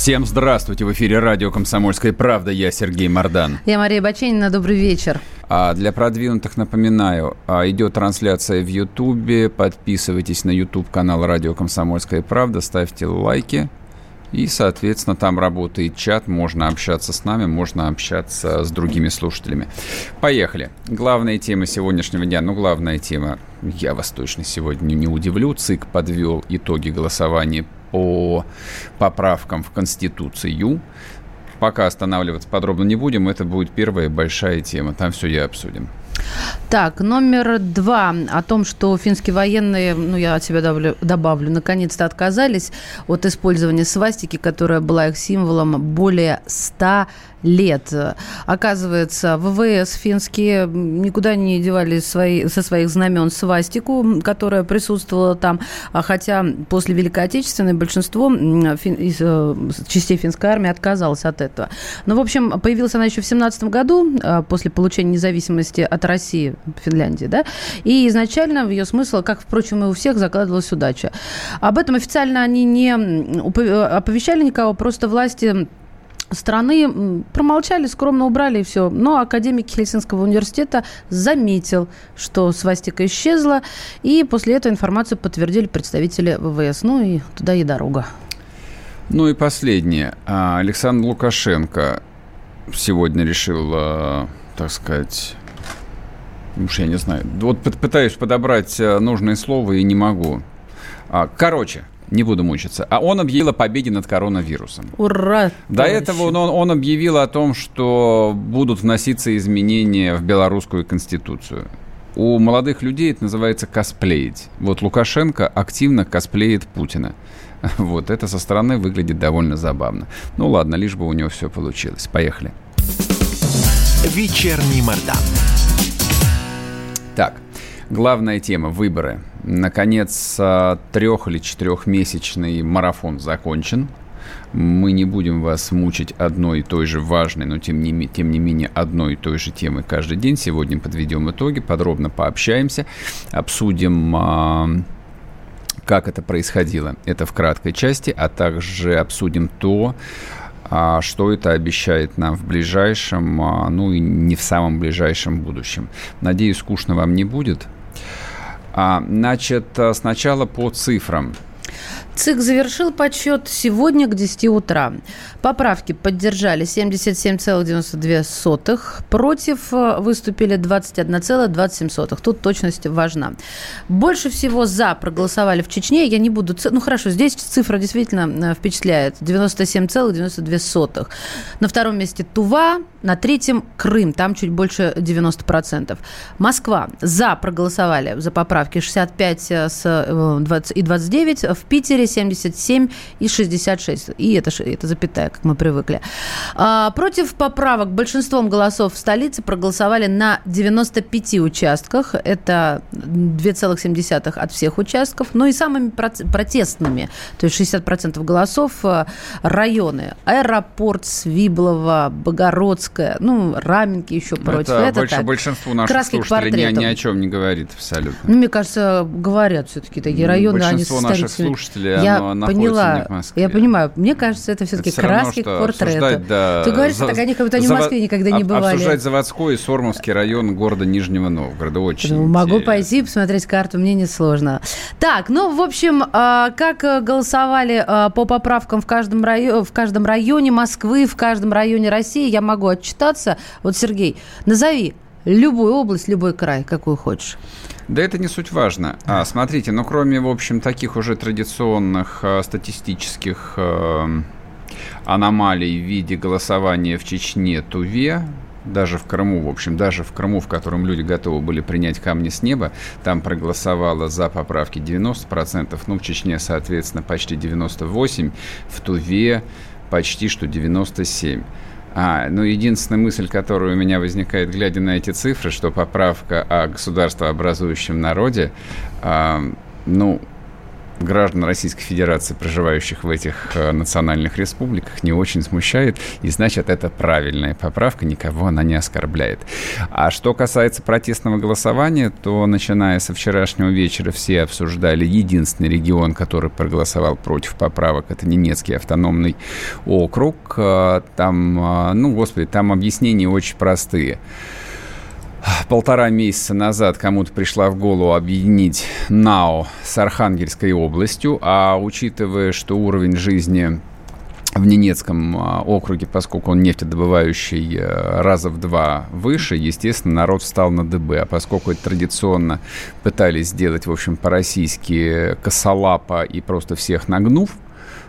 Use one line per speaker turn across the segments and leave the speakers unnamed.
Всем здравствуйте! В эфире радио «Комсомольская правда». Я Сергей Мордан.
Я Мария Баченина. Добрый вечер.
А для продвинутых напоминаю, а, идет трансляция в Ютубе. Подписывайтесь на YouTube-канал «Радио Комсомольская правда», ставьте лайки. И, соответственно, там работает чат, можно общаться с нами, можно общаться с другими слушателями. Поехали. Главная тема сегодняшнего дня, ну, главная тема, я вас точно сегодня не удивлю, ЦИК подвел итоги голосования по поправкам в Конституцию. Пока останавливаться подробно не будем, это будет первая большая тема, там все и обсудим.
Так, номер два о том, что финские военные, ну, я от себя добавлю, добавлю наконец-то отказались от использования свастики, которая была их символом более 100 лет. Оказывается, ВВС финские никуда не девали свои, со своих знамен свастику, которая присутствовала там, а хотя после Великой Отечественной большинство фин, из э, частей финской армии отказалось от этого. Но, в общем, появилась она еще в 17 году, э, после получения независимости от России, Финляндии, да, и изначально в ее смысл, как, впрочем, и у всех, закладывалась удача. Об этом официально они не оповещали никого, просто власти страны промолчали, скромно убрали и все. Но академик Хельсинского университета заметил, что свастика исчезла, и после этого информацию подтвердили представители ВВС. Ну и туда и дорога.
Ну и последнее. А, Александр Лукашенко сегодня решил, а, так сказать, уж я не знаю, вот пытаюсь подобрать а, нужные слова и не могу. Короче, не буду мучиться. А он объявил о победе над коронавирусом.
Ура!
До товарищи. этого он, он объявил о том, что будут вноситься изменения в белорусскую конституцию. У молодых людей это называется косплеить. Вот Лукашенко активно косплеит Путина. Вот это со стороны выглядит довольно забавно. Ну ладно, лишь бы у него все получилось. Поехали.
Вечерний Мордан.
Так, главная тема – выборы. Наконец, а, трех- или четырехмесячный марафон закончен. Мы не будем вас мучить одной и той же важной, но тем не, тем не менее одной и той же темой каждый день. Сегодня подведем итоги, подробно пообщаемся, обсудим а, как это происходило. Это в краткой части, а также обсудим то, а, что это обещает нам в ближайшем, ну и не в самом ближайшем будущем. Надеюсь, скучно вам не будет. А, значит, э, сначала по цифрам.
ЦИК завершил подсчет сегодня к 10 утра. Поправки поддержали 77,92, против э, выступили 21,27. Тут точность важна. Больше всего за проголосовали в Чечне. Я не буду... Ну хорошо, здесь цифра действительно э, впечатляет. 97,92. На втором месте Тува, на третьем Крым. Там чуть больше 90%. Москва за проголосовали за поправки 65 с 20 и 29. В Питере 77 и 66. И это, это запятая, как мы привыкли. А, против поправок большинством голосов в столице проголосовали на 95 участках. Это 2,7 от всех участков. Ну и самыми протестными, то есть 60% голосов, э, районы. Аэропорт, Свиблово, Богородская, ну, Раменки еще против.
Это, это больше, так. большинству наших Краски слушателей ни, ни о чем не говорит абсолютно.
Ну, мне кажется, говорят все-таки такие районы,
Большинство они наших слушателей
я поняла, Я понимаю. Мне кажется, это все-таки краски к портрету.
Да,
Ты говоришь, за, так они как будто они в Москве никогда не бывали.
Обсуждать заводской и Сормовский район города Нижнего Новгорода. Очень ну,
Могу пойти посмотреть карту, мне не сложно. Так, ну, в общем, а, как голосовали а, по поправкам в каждом, районе, в каждом районе Москвы, в каждом районе России, я могу отчитаться. Вот, Сергей, назови любую область, любой край, какую хочешь.
Да это не суть важно. А, смотрите, ну кроме, в общем, таких уже традиционных а, статистических а, аномалий в виде голосования в Чечне, Туве, даже в Крыму, в общем, даже в Крыму, в котором люди готовы были принять камни с неба, там проголосовало за поправки 90%, ну, в Чечне, соответственно, почти 98%, в Туве почти что 97. А, ну, единственная мысль, которая у меня возникает, глядя на эти цифры, что поправка о государствообразующем народе, а, ну, граждан Российской Федерации, проживающих в этих э, национальных республиках, не очень смущает, и значит, это правильная поправка, никого она не оскорбляет. А что касается протестного голосования, то начиная со вчерашнего вечера все обсуждали единственный регион, который проголосовал против поправок, это Ненецкий автономный округ. Э, там, э, ну, господи, там объяснения очень простые полтора месяца назад кому-то пришла в голову объединить НАО с Архангельской областью, а учитывая, что уровень жизни в Ненецком а, округе, поскольку он нефтедобывающий э, раза в два выше, естественно, народ встал на ДБ. А поскольку это традиционно пытались сделать, в общем, по-российски косолапо и просто всех нагнув,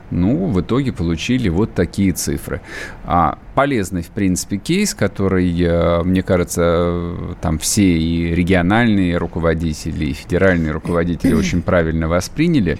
ну, в итоге получили вот такие цифры. А, полезный, в принципе, кейс, который, э, мне кажется, там все и региональные руководители, и федеральные руководители очень правильно восприняли.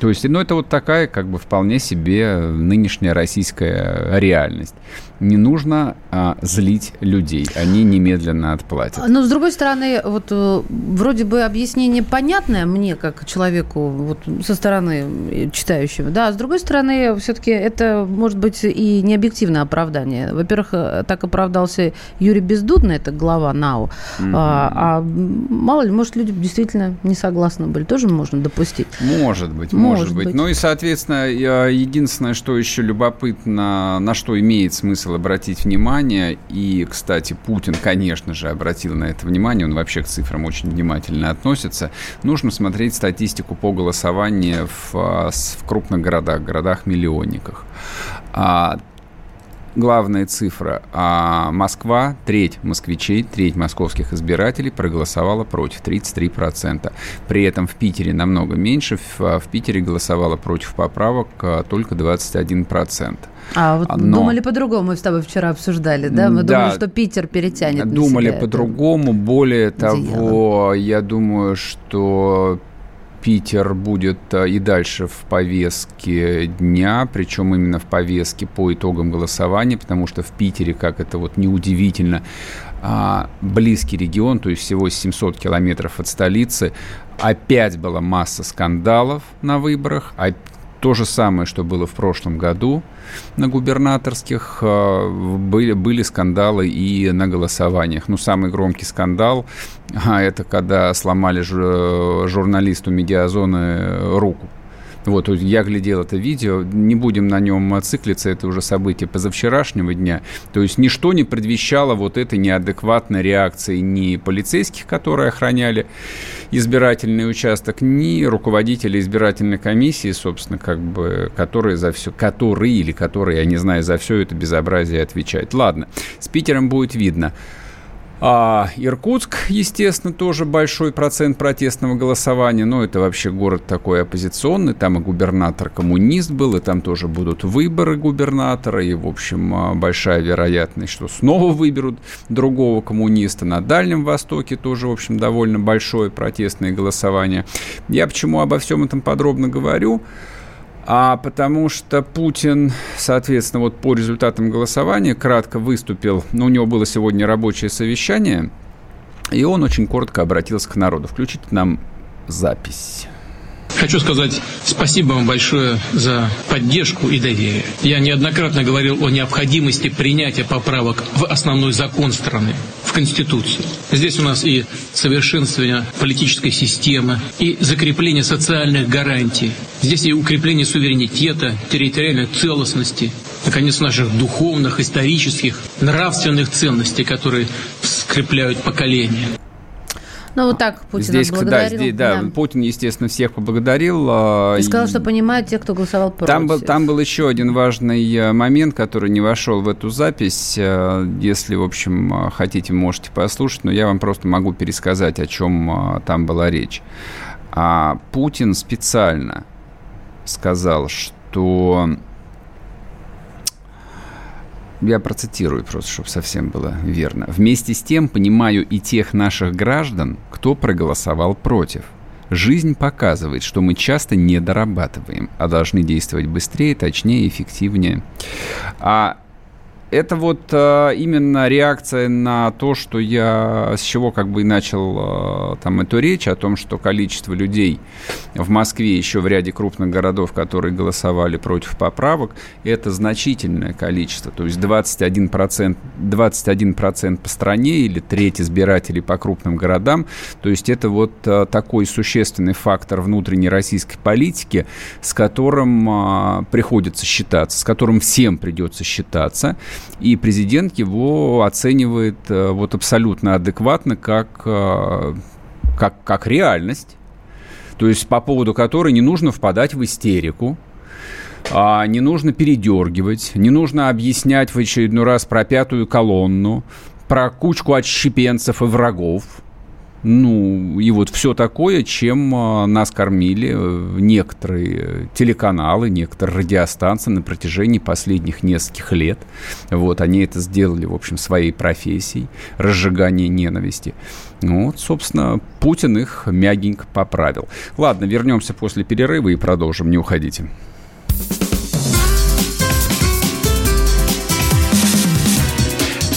То есть, ну, это вот такая, как бы, вполне себе нынешняя российская реальность. Не нужно а, злить людей, они немедленно отплатят.
Но, с другой стороны, вот э, вроде бы объяснение понятное мне, как человеку вот, со стороны читающего, да, а с другой стороны, все-таки это может быть и не объективное оправдание. Во-первых, э, так оправдался Юрий Бездудный, это глава НАУ, mm-hmm. а, а мало ли, может, люди действительно не согласны были, тоже можно допустить.
Может быть, может может быть. быть. Ну и, соответственно, единственное, что еще любопытно, на что имеет смысл обратить внимание, и, кстати, Путин, конечно же, обратил на это внимание, он вообще к цифрам очень внимательно относится, нужно смотреть статистику по голосованию в, в крупных городах, городах-миллионниках. А главная цифра. А Москва, треть москвичей, треть московских избирателей проголосовала против, 33%. При этом в Питере намного меньше. В, в Питере голосовало против поправок а, только 21%.
А вот Но... думали по-другому, мы с тобой вчера обсуждали, да? Мы да, думали, что Питер перетянет
Думали по-другому. Более того, я думаю, что Питер будет э, и дальше в повестке дня, причем именно в повестке по итогам голосования, потому что в Питере, как это вот неудивительно, а, близкий регион, то есть всего 700 километров от столицы, опять была масса скандалов на выборах, то же самое, что было в прошлом году на губернаторских, э, были, были скандалы и на голосованиях. Ну, самый громкий скандал а, – это когда сломали журналисту медиазоны руку. Вот, я глядел это видео, не будем на нем циклиться, это уже событие позавчерашнего дня. То есть ничто не предвещало вот этой неадекватной реакции ни полицейских, которые охраняли избирательный участок, ни руководителей избирательной комиссии, собственно, как бы, которые за все, которые или которые, я не знаю, за все это безобразие отвечают. Ладно, с Питером будет видно. А Иркутск, естественно, тоже большой процент протестного голосования. Но это вообще город такой оппозиционный. Там и губернатор коммунист был, и там тоже будут выборы губернатора. И, в общем, а, большая вероятность, что снова выберут другого коммуниста. На Дальнем Востоке тоже, в общем, довольно большое протестное голосование. Я почему обо всем этом подробно говорю? А потому что Путин, соответственно, вот по результатам голосования кратко выступил, ну, у него было сегодня рабочее совещание, и он очень коротко обратился к народу. Включите нам запись.
Хочу сказать спасибо вам большое за поддержку и доверие. Я неоднократно говорил о необходимости принятия поправок в основной закон страны, в Конституцию. Здесь у нас и совершенствование политической системы, и закрепление социальных гарантий. Здесь и укрепление суверенитета, территориальной целостности, наконец, наших духовных, исторических, нравственных ценностей, которые скрепляют поколения.
Ну, вот так Путин здесь,
Да, здесь, да, да, Путин, естественно, всех поблагодарил. А,
и сказал, что понимает тех, кто голосовал против.
Там был, там был еще один важный э, момент, который не вошел в эту запись. Э, если, в общем, э, хотите, можете послушать, но я вам просто могу пересказать, о чем там была речь. А Путин специально сказал, что я процитирую просто, чтобы совсем было верно. Вместе с тем понимаю и тех наших граждан, кто проголосовал против. Жизнь показывает, что мы часто не дорабатываем, а должны действовать быстрее, точнее, эффективнее. А это вот э, именно реакция на то, что я с чего как бы и начал э, там эту речь о том, что количество людей в Москве еще в ряде крупных городов, которые голосовали против поправок, это значительное количество. То есть 21%, 21% по стране или треть избирателей по крупным городам. То есть это вот э, такой существенный фактор внутренней российской политики, с которым э, приходится считаться, с которым всем придется считаться и президент его оценивает э, вот абсолютно адекватно как, э, как, как реальность, то есть по поводу которой не нужно впадать в истерику, а не нужно передергивать, не нужно объяснять в очередной раз про пятую колонну, про кучку отщепенцев и врагов – ну, и вот все такое, чем а, нас кормили э, некоторые телеканалы, некоторые радиостанции на протяжении последних нескольких лет. Вот, они это сделали, в общем, своей профессией, разжигание ненависти. Ну, вот, собственно, Путин их мягенько поправил. Ладно, вернемся после перерыва и продолжим, не уходите.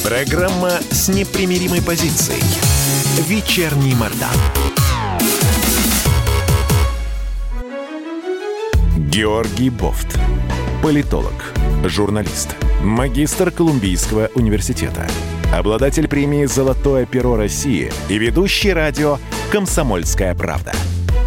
Программа с непримиримой позицией Вечерний Мордан. Георгий Бофт. Политолог, журналист, магистр Колумбийского университета, обладатель премии «Золотое перо России» и ведущий радио «Комсомольская правда».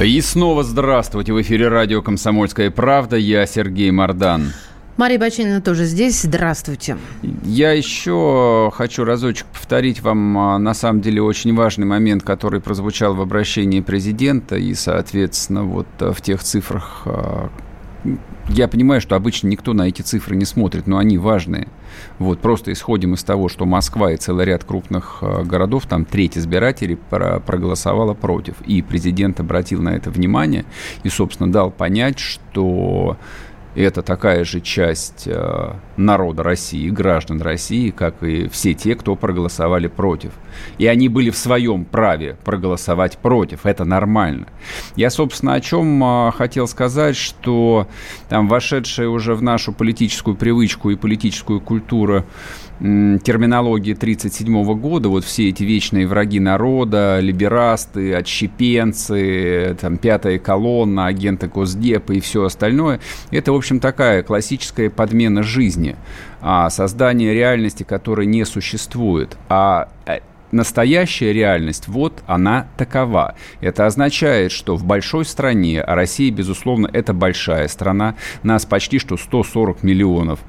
И снова здравствуйте. В эфире радио «Комсомольская правда». Я Сергей Мордан.
Мария Бачинина тоже здесь. Здравствуйте.
Я еще хочу разочек повторить вам, а, на самом деле, очень важный момент, который прозвучал в обращении президента и, соответственно, вот а, в тех цифрах, а, я понимаю, что обычно никто на эти цифры не смотрит, но они важные. Вот, просто исходим из того, что Москва и целый ряд крупных городов, там треть избирателей проголосовала против. И президент обратил на это внимание и, собственно, дал понять, что это такая же часть э, народа России, граждан России, как и все те, кто проголосовали против. И они были в своем праве проголосовать против. Это нормально. Я, собственно, о чем э, хотел сказать, что там вошедшая уже в нашу политическую привычку и политическую культуру терминологии 1937 года, вот все эти вечные враги народа, либерасты, отщепенцы, там, пятая колонна, агенты Госдепа и все остальное, это, в общем, такая классическая подмена жизни, а создание реальности, которой не существует. А э, настоящая реальность, вот она такова. Это означает, что в большой стране, а Россия, безусловно, это большая страна, нас почти что 140 миллионов,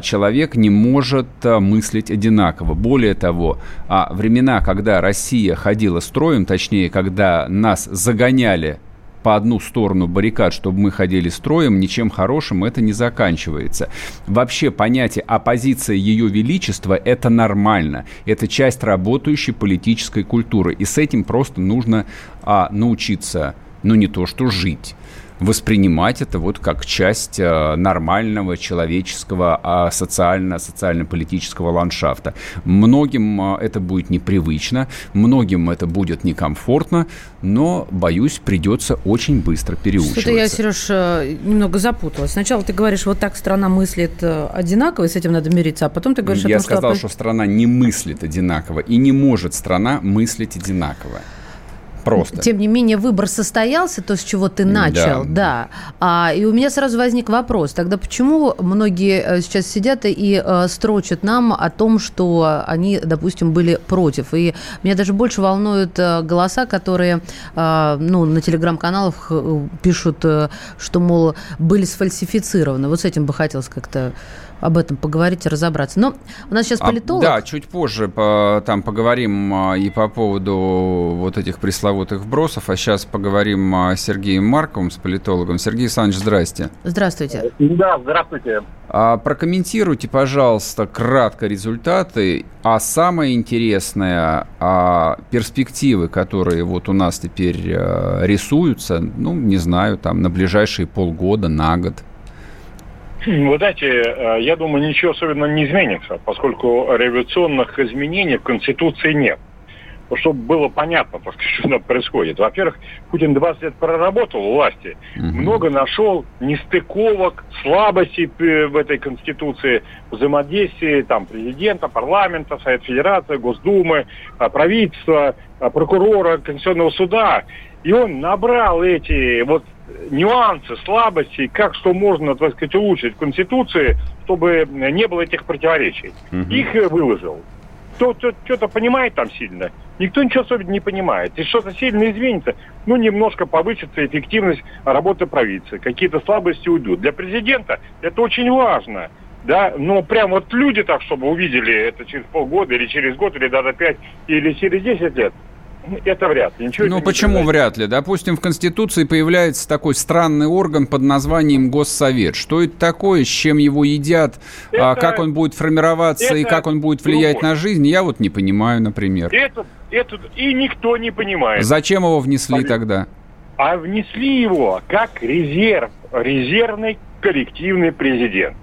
человек не может а, мыслить одинаково. Более того, а времена, когда Россия ходила строем, точнее, когда нас загоняли по одну сторону баррикад, чтобы мы ходили строем, ничем хорошим это не заканчивается. Вообще понятие оппозиция Ее Величества – это нормально. Это часть работающей политической культуры. И с этим просто нужно а, научиться, ну не то что жить воспринимать это вот как часть э, нормального человеческого, а социально, социально-политического ландшафта. Многим э, это будет непривычно, многим это будет некомфортно, но, боюсь, придется очень быстро переучиваться.
Что-то я, Сереж, э, немного запуталась. Сначала ты говоришь, вот так страна мыслит одинаково, и с этим надо мириться, а потом ты говоришь
я
о том,
сказал,
что...
что страна не мыслит одинаково, и не может страна мыслить одинаково просто.
Тем не менее, выбор состоялся, то, с чего ты начал, да. да. А, и у меня сразу возник вопрос, тогда почему многие э, сейчас сидят и э, строчат нам о том, что они, допустим, были против? И меня даже больше волнуют э, голоса, которые э, ну, на телеграм-каналах э, пишут, э, что, мол, были сфальсифицированы. Вот с этим бы хотелось как-то об этом поговорить и разобраться. Но у нас сейчас а, политолог.
А, да, чуть позже по, там поговорим а, и по поводу вот этих пресловутых вбросов, а сейчас поговорим с Сергеем Марковым, с политологом. Сергей Александрович, здрасте.
Здравствуйте.
Да, здравствуйте.
А, прокомментируйте, пожалуйста, кратко результаты, а самое интересное, а перспективы, которые вот у нас теперь а, рисуются, ну, не знаю, там, на ближайшие полгода, на год.
Вы знаете, э, я думаю, ничего особенно не изменится, поскольку революционных изменений в Конституции нет чтобы было понятно, что там происходит. Во-первых, Путин 20 лет проработал у власти, угу. много нашел нестыковок, слабостей в этой Конституции, взаимодействии там, президента, парламента, Совет Федерации, Госдумы, а, правительства, а, прокурора, Конституционного суда. И он набрал эти вот нюансы, слабости, как что можно, так сказать, улучшить в Конституции, чтобы не было этих противоречий. Угу. Их выложил. Кто что-то понимает там сильно, никто ничего особенно не понимает. И что-то сильно изменится, ну, немножко повысится эффективность работы правительства. Какие-то слабости уйдут. Для президента это очень важно. Да, но прям вот люди так, чтобы увидели это через полгода или через год, или даже пять, или через десять лет, это вряд ли. Ничего
ну, почему
не
вряд ли? Допустим, в Конституции появляется такой странный орган под названием Госсовет. Что это такое, с чем его едят, а это, а как он будет формироваться и как он будет влиять другой. на жизнь, я вот не понимаю, например.
Это, это и никто не понимает.
Зачем его внесли Понятно. тогда?
А внесли его как резерв, резервный коллективный президент.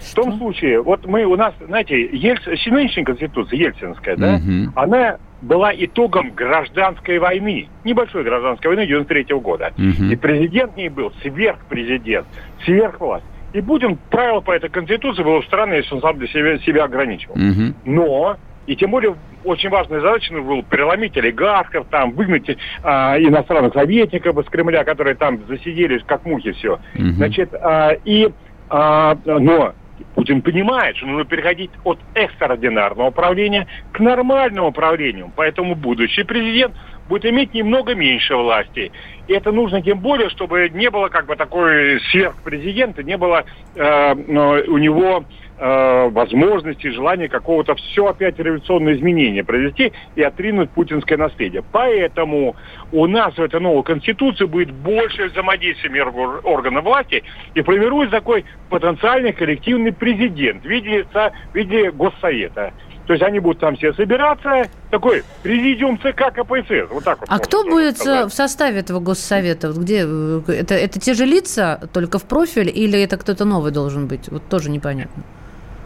В том случае, вот мы у нас, знаете, Ельц, нынешняя конституция, ельцинская, да, угу. она была итогом гражданской войны, небольшой гражданской войны 93 -го года. Угу. И президент не был сверхпрезидент, сверхвласть. И будем правило по этой конституции было странно, если он сам для себя, себя ограничивал. Угу. Но и тем более очень важная задача ну, была переломить олигархов, там, выгнать а, иностранных советников из Кремля, которые там засиделись как мухи все. Угу. Значит, а, и, а, но Путин понимает, что нужно переходить от экстраординарного управления к нормальному управлению. Поэтому будущий президент будет иметь немного меньше власти. И это нужно тем более, чтобы не было как бы такой сверхпрезидента, не было э, у него э, возможности, желания какого-то все опять революционное изменение провести и отринуть путинское наследие. Поэтому у нас в этой новой конституции будет больше взаимодействия между органов власти и формируется такой потенциальный коллективный президент в виде, в виде Госсовета. То есть они будут там все собираться, такой президиум ЦК КПСС. Вот так вот.
А кто будет сказать. в составе этого госсовета? Вот где это, это те же лица, только в профиль, или это кто-то новый должен быть? Вот тоже непонятно.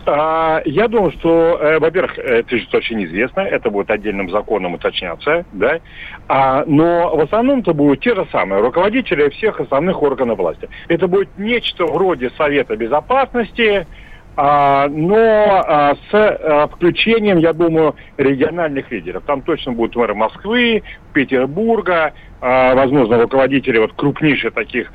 А, я думаю, что, э, во-первых, это же очень известно, это будет отдельным законом уточняться, да, а, но в основном это будут те же самые руководители всех основных органов власти. Это будет нечто вроде Совета Безопасности, а, но а, с а, включением, я думаю, региональных лидеров. Там точно будут мэры Москвы, Петербурга, возможно, руководители вот крупнейших таких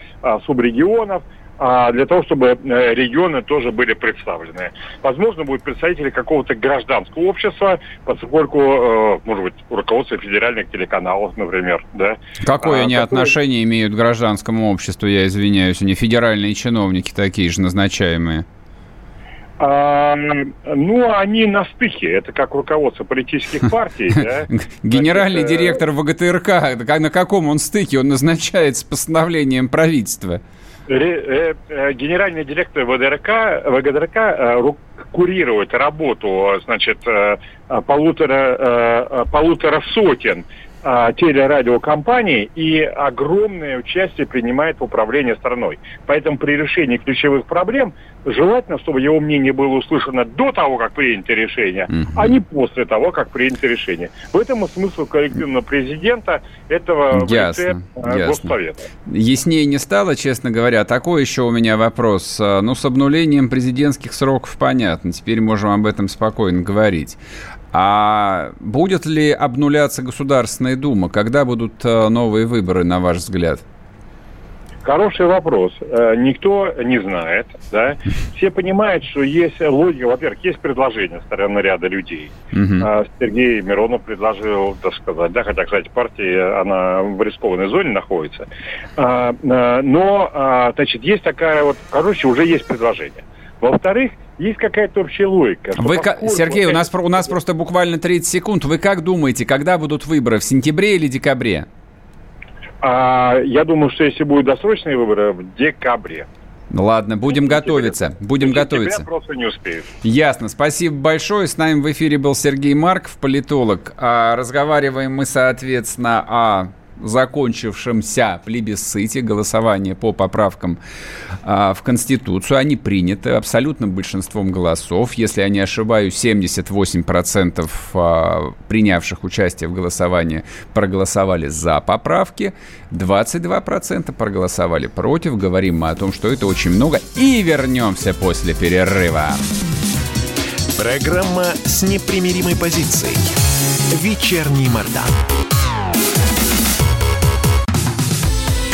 субрегионов – для того, чтобы э, регионы тоже были представлены. Возможно, будут представители какого-то гражданского общества, поскольку, э, может быть, руководство федеральных телеканалов, например, да.
Какое а, они какое... отношение имеют к гражданскому обществу, я извиняюсь, они федеральные чиновники такие же назначаемые?
А, ну, они на стыке. Это как руководство политических партий. Да?
Генеральный Значит, директор ВГТРК, на каком он стыке? Он назначается постановлением правительства.
Э, э, генеральный директор ВДРК, ВГДРК э, курирует работу, значит, полутора, полутора сотен а, телерадиокомпаний и огромное участие принимает в управлении страной. Поэтому при решении ключевых проблем желательно, чтобы его мнение было услышано до того, как принято решение, угу. а не после того, как принято решение. В этом и смысл коллективного президента этого
ясно, ВЦ, ясно. Госсовета. Яснее не стало, честно говоря. Такой еще у меня вопрос. Ну, с обнулением президентских сроков понятно. Теперь можем об этом спокойно говорить. А будет ли обнуляться Государственная Дума? Когда будут э, новые выборы, на ваш взгляд?
Хороший вопрос. Э, никто не знает. Да? Все понимают, что есть логика. Во-первых, есть предложение стороны ряда людей. Угу. Сергей Миронов предложил, так сказать, да, хотя, кстати, партия, она в рискованной зоне находится. А, но, значит, есть такая вот, короче, уже есть предложение Во-вторых, есть какая-то общая логика.
Вы, Сергей, у нас, у нас просто буквально 30 секунд. Вы как думаете, когда будут выборы? В сентябре или декабре?
А, я думаю, что если будут досрочные выборы, в декабре.
Ну ладно, будем ну, готовиться. Будем готовиться.
просто не успеют.
Ясно. Спасибо большое. С нами в эфире был Сергей Марков, политолог. А разговариваем мы, соответственно, о закончившемся плебисците, голосование по поправкам а, в Конституцию, они приняты абсолютным большинством голосов. Если я не ошибаюсь, 78% а, принявших участие в голосовании проголосовали за поправки, 22% проголосовали против. Говорим мы о том, что это очень много. И вернемся после перерыва.
Программа с непримиримой позицией. Вечерний Мордан.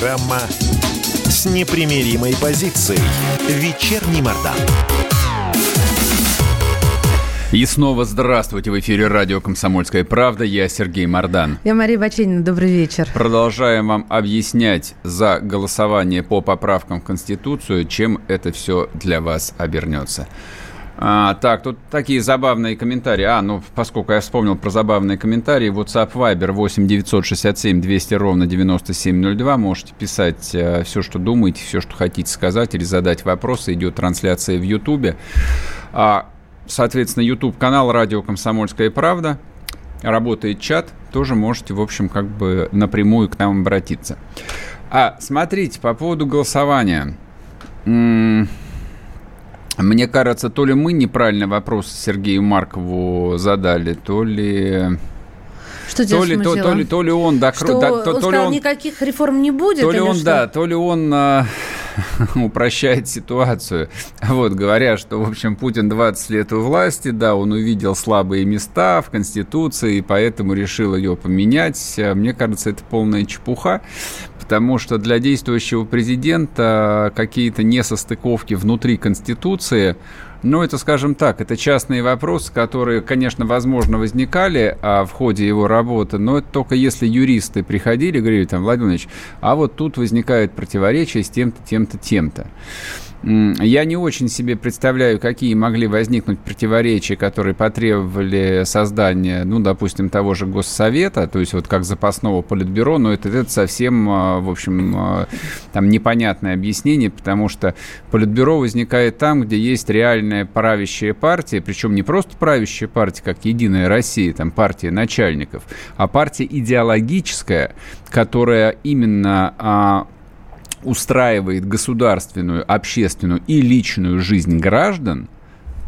Программа с непримиримой позицией. Вечерний Мордан.
И снова здравствуйте. В эфире радио «Комсомольская правда». Я Сергей Мордан.
Я Мария Баченина. Добрый вечер.
Продолжаем вам объяснять за голосование по поправкам в Конституцию, чем это все для вас обернется. А, так, тут такие забавные комментарии. А, ну, поскольку я вспомнил про забавные комментарии, WhatsApp Viber 8 967 200 ровно 9702. Можете писать э, все, что думаете, все, что хотите сказать или задать вопросы. Идет трансляция в YouTube. А, соответственно, YouTube-канал «Радио Комсомольская правда». Работает чат. Тоже можете, в общем, как бы напрямую к нам обратиться. А, смотрите, по поводу голосования. М- мне кажется, то ли мы неправильный вопрос Сергею Маркову задали, то ли...
Что то ли,
то, то, ли, то ли он, да,
что
да, то,
он то ли он никаких реформ не будет,
то ли он,
что?
да, то ли он а, упрощает ситуацию, вот говоря, что в общем Путин 20 лет у власти, да, он увидел слабые места в Конституции, и поэтому решил ее поменять. Мне кажется, это полная чепуха, потому что для действующего президента какие-то несостыковки внутри Конституции ну, это, скажем так, это частные вопросы, которые, конечно, возможно, возникали а, в ходе его работы, но это только если юристы приходили и говорили, там, Владимир Владимирович, а вот тут возникает противоречие с тем-то, тем-то, тем-то. Я не очень себе представляю, какие могли возникнуть противоречия, которые потребовали создания, ну, допустим, того же Госсовета, то есть вот как запасного политбюро, но это, это совсем, а, в общем, а, там непонятное объяснение, потому что политбюро возникает там, где есть реальная правящая партия, причем не просто правящая партия, как Единая Россия, там партия начальников, а партия идеологическая, которая именно а, устраивает государственную, общественную и личную жизнь граждан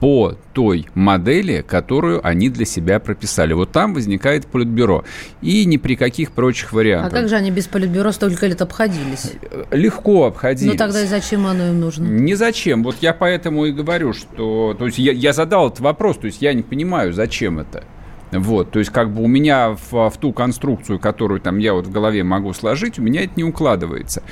по той модели, которую они для себя прописали. Вот там возникает политбюро. И ни при каких прочих вариантах.
А как же они без политбюро столько лет обходились?
Легко обходились.
Ну тогда и зачем оно им нужно?
Не зачем. Вот я поэтому и говорю, что... То есть я, я задал этот вопрос, то есть я не понимаю, зачем это. Вот, то есть как бы у меня в, в ту конструкцию, которую там я вот в голове могу сложить, у меня это не укладывается.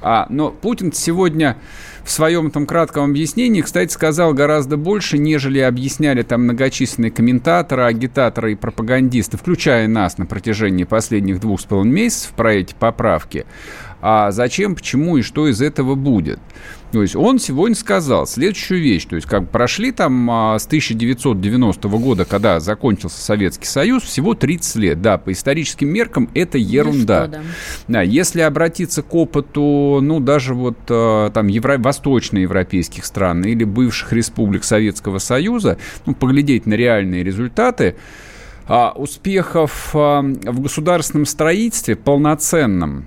А, но Путин сегодня в своем там кратком объяснении, кстати, сказал гораздо больше, нежели объясняли там многочисленные комментаторы, агитаторы и пропагандисты, включая нас на протяжении последних двух с половиной месяцев про эти поправки. А зачем, почему и что из этого будет? То есть он сегодня сказал следующую вещь. То есть как прошли там а, с 1990 года, когда закончился Советский Союз, всего 30 лет. Да, по историческим меркам это ерунда. Ну, что, да. Да, если обратиться к опыту, ну, даже вот а, там евро... восточноевропейских стран или бывших республик Советского Союза, ну, поглядеть на реальные результаты, а, успехов а, в государственном строительстве полноценном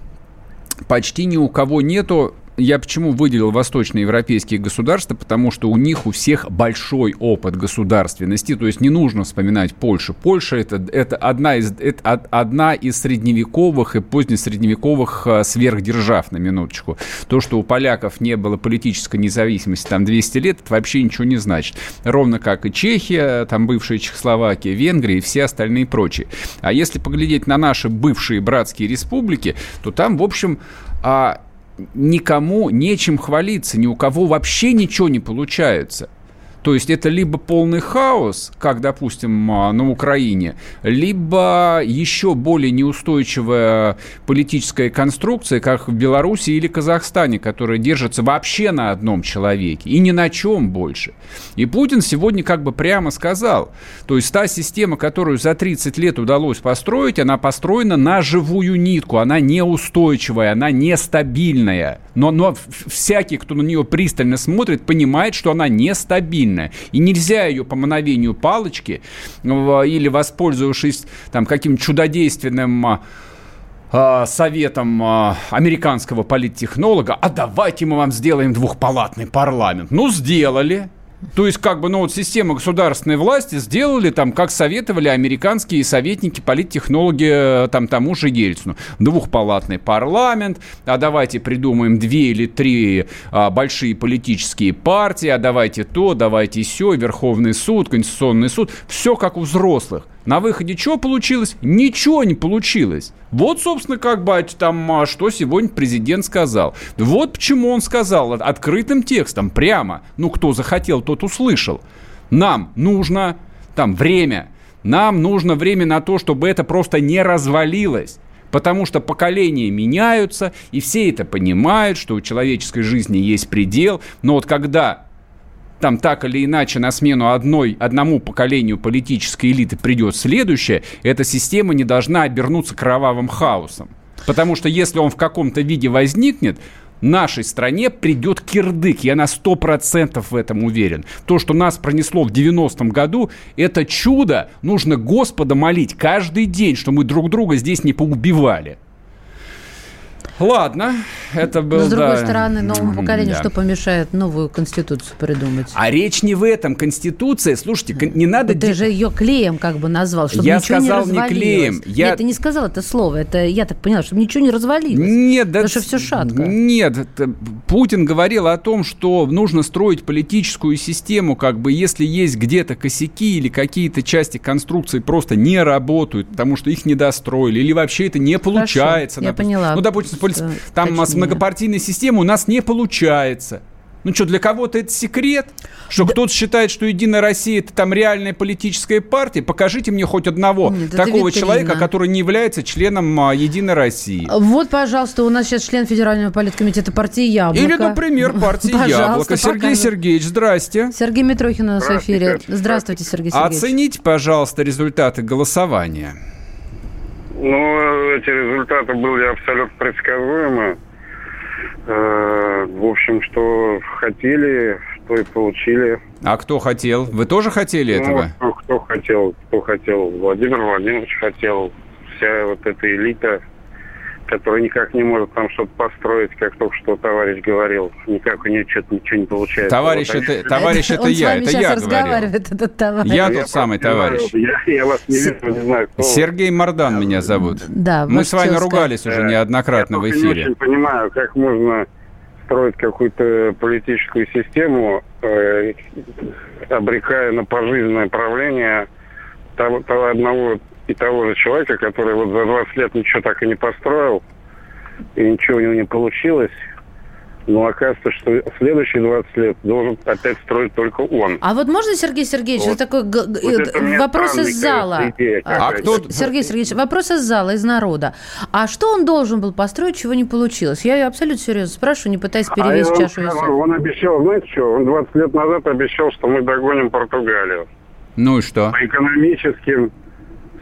почти ни у кого нету я почему выделил восточноевропейские государства? Потому что у них у всех большой опыт государственности, то есть не нужно вспоминать Польшу. Польша это, это, одна, из, это одна из средневековых и позднесредневековых а, сверхдержав, на минуточку. То, что у поляков не было политической независимости там 200 лет, это вообще ничего не значит. Ровно как и Чехия, там бывшая Чехословакия, Венгрия и все остальные прочие. А если поглядеть на наши бывшие братские республики, то там, в общем, а никому нечем хвалиться, ни у кого вообще ничего не получается. То есть это либо полный хаос, как, допустим, а, на Украине, либо еще более неустойчивая политическая конструкция, как в Беларуси или Казахстане, которая держится вообще на одном человеке и ни на чем больше. И Путин сегодня как бы прямо сказал, то есть та система, которую за 30 лет удалось построить, она построена на живую нитку, она неустойчивая, она нестабильная. Но, но всякий, кто на нее пристально смотрит, понимает, что она нестабильна сильная. И нельзя ее по мановению палочки или воспользовавшись там каким-то чудодейственным а, а, советом а, американского политтехнолога, а давайте мы вам сделаем двухпалатный парламент. Ну, сделали. То есть, как бы, ну, вот система государственной власти сделали там, как советовали американские советники, политтехнологи э, там тому же Ельцину. Двухпалатный парламент, а давайте придумаем две или три а, большие политические партии, а давайте то, давайте все, Верховный суд, Конституционный суд. Все как у взрослых. На выходе что получилось? Ничего не получилось. Вот, собственно, как бы там, а, что сегодня президент сказал. Вот почему он сказал открытым текстом, прямо. Ну, кто захотел, тот услышал. Нам нужно там время. Нам нужно время на то, чтобы это просто не развалилось. Потому что поколения меняются, и все это понимают, что у человеческой жизни есть предел. Но вот когда там так или иначе на смену одной, одному поколению политической элиты придет следующее, эта система не должна обернуться кровавым хаосом. Потому что если он в каком-то виде возникнет, нашей стране придет кирдык. Я на 100% в этом уверен. То, что нас пронесло в 90-м году, это чудо. Нужно Господа молить каждый день, что мы друг друга здесь не поубивали. Ладно, это был,
Но, с другой
да.
стороны, новому поколению да. что помешает новую конституцию придумать?
А речь не в этом. Конституция, слушайте, не надо...
Ты же ее клеем как бы назвал, чтобы
я
ничего
сказал
не
не клеем.
Я... Нет, ты не сказал это слово. Это я так поняла, чтобы ничего не развалилось.
Нет, да...
Потому что все шатко.
Нет. Путин говорил о том, что нужно строить политическую систему, как бы если есть где-то косяки или какие-то части конструкции просто не работают, потому что их не достроили, или вообще это не получается.
Хорошо, я поняла.
Ну, допустим, там точнее. с многопартийной системой у нас не получается. Ну что, для кого-то это секрет? Что да. кто-то считает, что Единая Россия это там реальная политическая партия? Покажите мне хоть одного Нет, такого человека, который не является членом а, Единой России.
Вот, пожалуйста, у нас сейчас член Федерального политкомитета партии Яблоко.
Или, например, партии Яблоко. Сергей Сергеевич, здрасте.
Сергей Митрохин у нас в эфире. Здравствуйте, Сергей Сергеевич.
Оцените, пожалуйста, результаты голосования.
Ну, эти результаты были абсолютно предсказуемы. Э, в общем, что хотели, что и получили.
А кто хотел? Вы тоже хотели
ну,
этого?
Кто, кто хотел, кто хотел. Владимир Владимирович хотел. Вся вот эта элита который никак не может там что-то построить, как только что товарищ говорил. Никак у нее что-то ничего не получается.
Товарищ, вот, это, товарищ это, это я, это я говорил.
Этот товарищ.
Я тот самый товарищ.
Я, я вас не вижу, не знаю, кто
Сергей Мордан меня зовут.
Да,
Мы с вами ругались сказать. уже неоднократно
я
в эфире.
Я не очень понимаю, как можно строить какую-то политическую систему, э, обрекая на пожизненное правление того, того одного и того же человека, который вот за 20 лет ничего так и не построил, и ничего у него не получилось. Но оказывается, что следующие 20 лет должен опять строить только он.
А вот можно, Сергей Сергеевич, вот, такой вот вопрос из зала?
Идея, а кто...
Сергей Сергеевич, вопрос из зала, из народа. А что он должен был построить, чего не получилось? Я абсолютно серьезно спрашиваю, не пытаясь а перевесить а чашу
весов. Он обещал, знаете что, он 20 лет назад обещал, что мы догоним Португалию.
Ну и что?
По экономическим,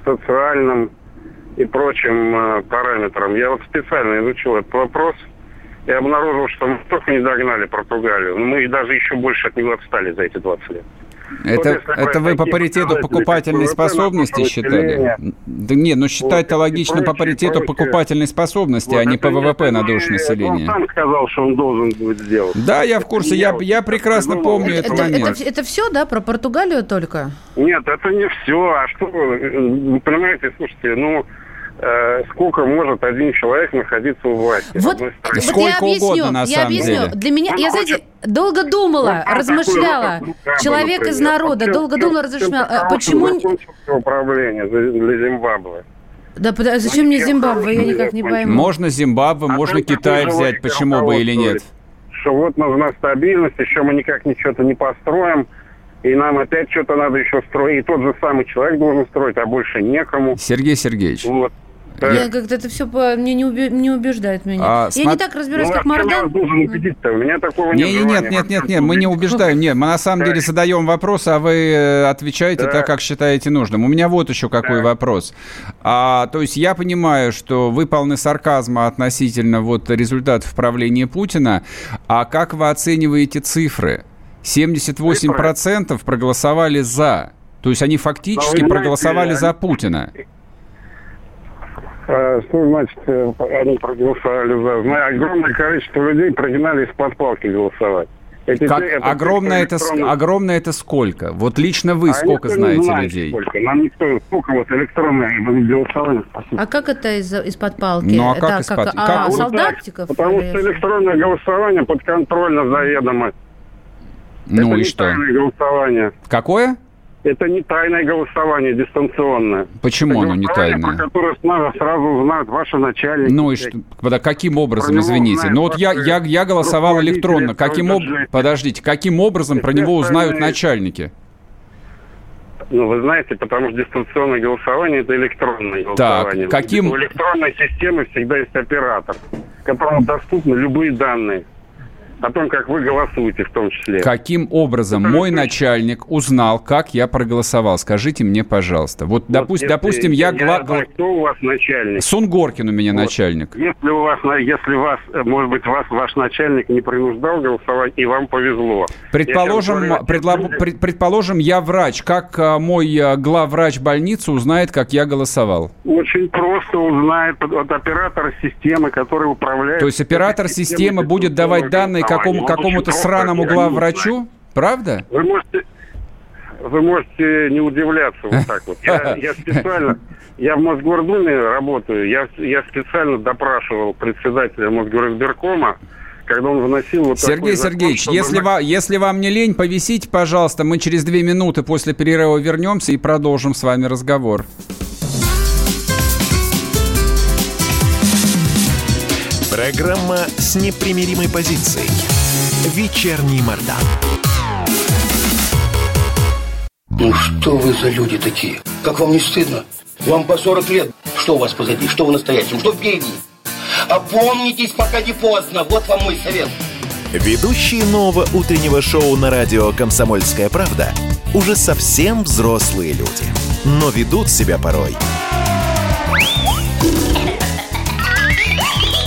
социальным и прочим э, параметрам. Я вот специально изучил этот вопрос и обнаружил, что мы только не догнали Португалию, но мы даже еще больше от него отстали за эти 20 лет.
Это, вот это вы по паритету покупательной способности считали? Да нет, ну считать-то вот, логично по паритету покупательной способности, вот, а не по ВВП на душу населения. Он
сам сказал, что он должен будет сделать.
Да, я в курсе, я, я прекрасно помню
это,
этот это, момент.
Это, это все, да, про Португалию только?
Нет, это не все. А что вы, понимаете, слушайте, ну, Э, сколько может один человек находиться у власти.
Вот, вот сколько я объясню, угодно, на я самом объясню. деле. Для меня, Он я, хочет... знаете, долго думала, ну, размышляла. Человек из народа, долго думала, размышляла. Почему...
управление для Зимбабве.
Да, а зачем мне Зимбабве? Я никак не пойму.
Можно Зимбабве, а можно Китай взять, почему бы или нет?
Что вот нужна стабильность, еще мы никак ничего-то не построим и нам опять что-то надо еще строить. И тот же самый человек должен строить, а больше некому.
Сергей Сергеевич,
вот. Я как-то это все по... мне не, уби... не убеждает меня. А, я см... не так разбираюсь, ну, как Мардан.
должен убедить-то? У меня такого не,
нет. Нет, нет, нет, нет, мы не убеждаем. Нет, мы на самом деле задаем вопрос, а вы э, отвечаете так, как считаете нужным. У меня вот еще какой вопрос. А, то есть я понимаю, что вы полны сарказма относительно вот результатов правления Путина. А как вы оцениваете цифры? 78% проголосовали за. То есть они фактически проголосовали за Путина.
А, что значит, э, они проголосовали за? Знаю, огромное количество людей прогнали из-под палки голосовать.
Эти, как это огромное, это, электронные... огромное это сколько? Вот лично вы а сколько знаете знает, людей?
Сколько. Нам никто, сколько вот электронное голосование.
А как это из, из-под палки?
Ну а как из-под
как, а,
как?
солдатиков?
Потому что электронное голосование подконтрольно заведомо.
Ну
это
и что?
голосование.
Какое?
Это не тайное голосование, дистанционное.
Почему это оно не тайное?
Про которое сразу узнают ваши начальники.
Ну и что? Каким образом, извините? Ну вот я, я, я голосовал электронно. Каким об... Подождите, каким образом про него узнают начальники?
Ну, вы знаете, потому что дистанционное голосование – это электронное голосование.
Так, каким...
У электронной системы всегда есть оператор, которому доступны любые данные о том, как вы голосуете в том числе.
Каким образом мой начальник узнал, как я проголосовал? Скажите мне, пожалуйста. Вот, вот допустим, если, допустим, я...
я гла... Кто у вас начальник?
Сунгоркин у меня вот. начальник.
Если у вас, если вас, может быть, вас ваш начальник не принуждал голосовать, и вам повезло.
Предположим, говорю, предло... пред, предположим, я врач. Как а, мой а, главврач больницы узнает, как я голосовал?
Очень просто узнает от оператора системы, который управляет...
То есть оператор системы будет давать данные, какому, какому-то сраному главврачу? Правда?
Вы можете, вы можете не удивляться вот так вот. Я, я специально, я в Мосгордуме работаю, я, я специально допрашивал председателя Мосгоризбиркома, когда он вносил вот
Сергей Сергеевич, закон, если, вам, если вам не лень, повисите, пожалуйста, мы через две минуты после перерыва вернемся и продолжим с вами разговор.
Программа с непримиримой позицией. Вечерний Мордан.
Ну что вы за люди такие? Как вам не стыдно? Вам по 40 лет. Что у вас позади? Что вы настоящем? Что впереди? Опомнитесь, пока не поздно. Вот вам мой совет.
Ведущие нового утреннего шоу на радио «Комсомольская правда» уже совсем взрослые люди. Но ведут себя порой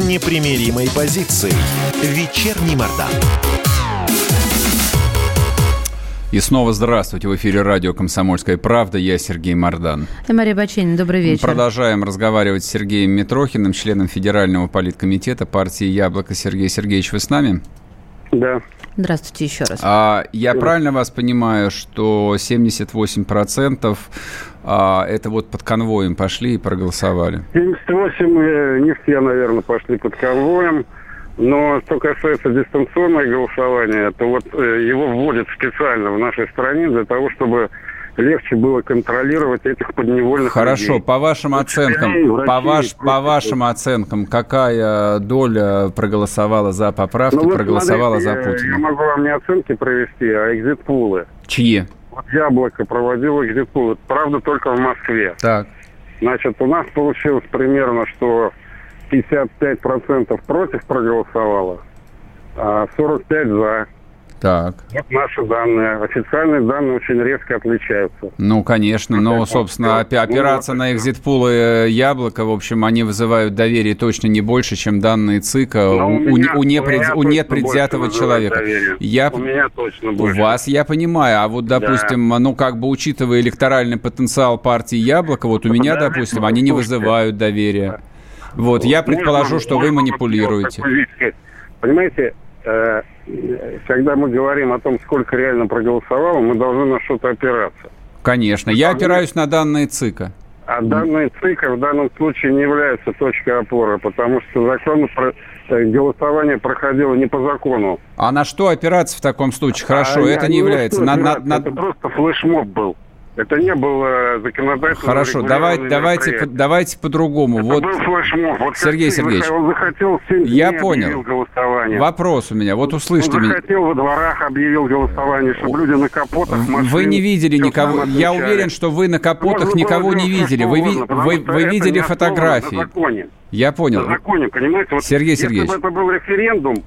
с непримиримой позицией. Вечерний Мордан.
И снова здравствуйте. В эфире радио «Комсомольская правда». Я Сергей Мордан.
И Мария Баченин. Добрый вечер.
Мы продолжаем разговаривать с Сергеем Митрохиным, членом Федерального политкомитета партии «Яблоко». Сергей Сергеевич, вы с нами?
Да.
Здравствуйте еще раз.
А, я да. правильно вас понимаю, что 78% а, это вот под конвоем пошли и проголосовали?
78 э, не все, наверное, пошли под конвоем. Но что касается дистанционного голосования, то вот э, его вводят специально в нашей стране для того, чтобы легче было контролировать этих подневольных
Хорошо,
людей.
по вашим оценкам, врачей, по, ваш, по вашим оценкам, какая доля проголосовала за поправки, ну, проголосовала смотрите, за Путина?
Я могу вам не оценки провести, а экзит-пулы.
Чьи?
Яблоко проводило экзитпул. Правда, только в Москве.
Так.
Значит, у нас получилось примерно, что 55% против проголосовало, а 45% за.
Так.
Вот наши данные. Официальные данные очень резко отличаются.
Ну, конечно. Но, собственно, опи- опираться на экзитпулы э, яблоко, в общем, они вызывают доверие точно не больше, чем данные ЦИКа у,
у
у,
меня-
у
у
непред-
меня
у непредвзятого человека. Я,
У меня точно
у
больше.
вас я понимаю, а вот, допустим, ну, как бы учитывая электоральный потенциал партии Яблоко, вот у меня,
Подождите,
допустим, они не вызывают доверия. Вот, я предположу, что вы манипулируете.
Понимаете, когда мы говорим о том, сколько реально проголосовало, мы должны на что-то опираться.
Конечно. Я опираюсь на данные ЦИКа.
А данные ЦИКа в данном случае не являются точкой опоры, потому что закон про э, голосование проходило не по закону.
А на что опираться в таком случае? Хорошо,
А
это
не-
является. На- на- на-
Это просто флешмоб был. Это не было законодательно
Хорошо, давайте, давайте, по- давайте по-другому.
Это
Вот
был флешмоб. Вот
Сергей Сергеевич,
Он захотел 7
я
дней
понял.
объявил голосование.
вопрос у меня. Вот услышьте
Он
меня.
захотел во дворах объявил голосование, чтобы люди на капотах машин...
Вы не видели никого. Я уверен, что вы на капотах
Можно
никого не видели. Вы,
угодно,
вы, вы видели фотографии.
На законе.
Я
На
понял.
законе, понимаете? Вот
Сергей
если
Сергеевич.
бы это был референдум,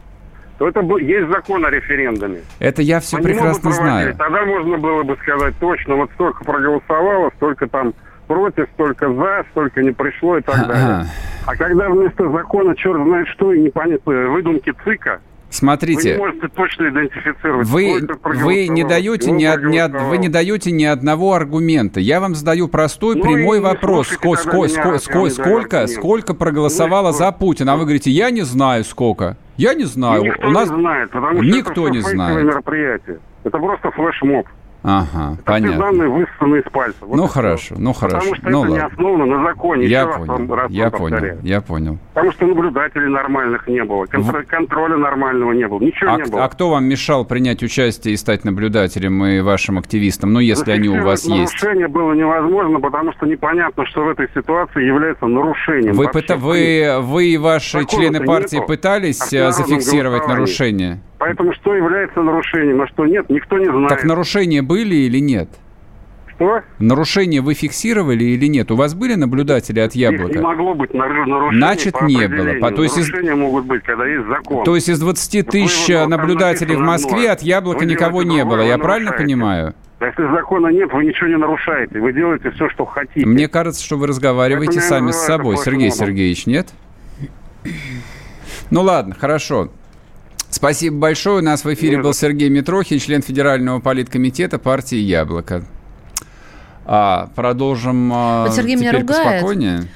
то это есть закон о референдуме.
Это я все
Они
прекрасно знаю.
Тогда можно было бы сказать точно, вот столько проголосовало, столько там против, столько за, столько не пришло и так далее. А когда вместо закона черт знает что и непонятно выдумки ЦИКа, вы не
Смотрите,
можете точно идентифицировать.
вы, вы не
проголосовало,
даете ни, од- ни од-
проголосовало.
вы не даете ни одного аргумента. Я вам задаю простой,
Ну
прямой вопрос. Ско- ско-
меня,
ско- сколько, сколько проголосовало
Ну и что?
за Путина? А вы говорите, я не знаю сколько. Я не знаю.
Никто
У нас
не знает, потому что
никто
это
не знает.
мероприятие. Это просто флешмоб.
Ага,
Это
понятно.
данные высосаны из пальца. Вот
Ну хорошо, ну хорошо.
Потому что
ну
это не
ладно.
основано на законе.
Я
Еще
понял,
раз
я понял,
повторяю.
я понял.
Потому что наблюдателей нормальных не было, контр- контроля нормального не было, ничего
А,
не было.
а кто вам мешал принять участие и стать наблюдателем и вашим активистом, ну, если они у вас
Зафиксировать
есть?
нарушение было невозможно, потому что непонятно, что в этой ситуации является нарушением.
Вы, пыта- вы, вы и ваши члены партии
нету.
пытались
А
зафиксировать нарушение?
Поэтому что является нарушением, а что нет, никто не знает.
Так нарушения были или нет?
Что?
Нарушения вы фиксировали или нет? У вас были наблюдатели от
Их не
яблока?
могло быть нар- нарушений
Значит,
по
не было. По- то есть из-
Нарушения могут быть, когда есть закон.
То есть из 20 тысяч
вы-
наблюдателей в Москве от яблока
Вы
никого не было. Я правильно понимаю?
Если закона нет, вы ничего не нарушаете. Вы делаете все, что хотите.
Мне кажется, что вы разговариваете сами с собой, Сергей
флешмобом.
Сергеевич, нет? Ну ладно, хорошо. Спасибо большое. У нас в эфире был Сергей Митрохин, член Федерального политкомитета партии «Яблоко». А, продолжим а,
Вот Сергей меня ругает.
поспокойнее.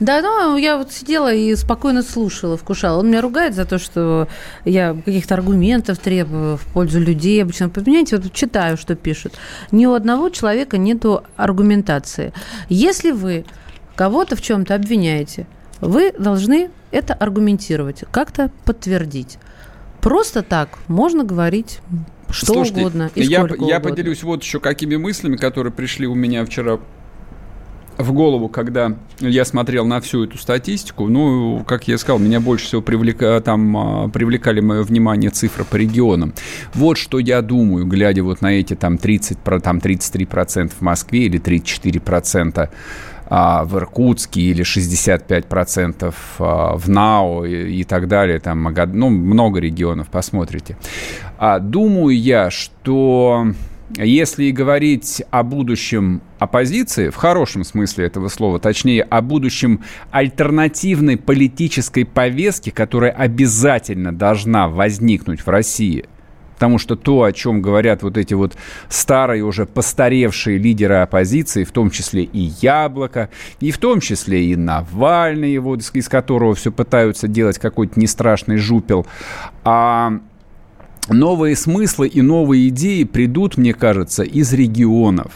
Да, ну, я вот сидела и спокойно слушала, вкушала. Он меня ругает за то, что я каких-то аргументов требую в пользу людей. Обычно, понимаете, вот читаю, что пишут. Ни у одного человека нету аргументации. Если вы кого-то в чем-то обвиняете, вы должны это аргументировать, как-то подтвердить. Просто так можно говорить что
Слушайте,
угодно и
я,
сколько
я
угодно.
поделюсь вот еще какими мыслями, которые пришли у меня вчера в голову, когда я смотрел на всю эту статистику. Ну, как я сказал, меня больше всего привлека, там, а, привлекали мое внимание цифры по регионам. Вот что я думаю, глядя вот на эти там 30, про- там 33% в Москве или 34% а, в Иркутске или 65% а, в НАО и, и так далее, там ну, много регионов, посмотрите. А, думаю я, что если говорить о будущем оппозиции, в хорошем смысле этого слова, точнее, о будущем альтернативной политической повестки, которая обязательно должна возникнуть в России – Потому что то, о чем говорят вот эти вот старые, уже постаревшие лидеры оппозиции, в том числе и Яблоко, и в том числе и Навальный, из- из которого все пытаются делать какой-то нестрашный жупел, а новые смыслы и новые идеи придут, мне кажется, из регионов.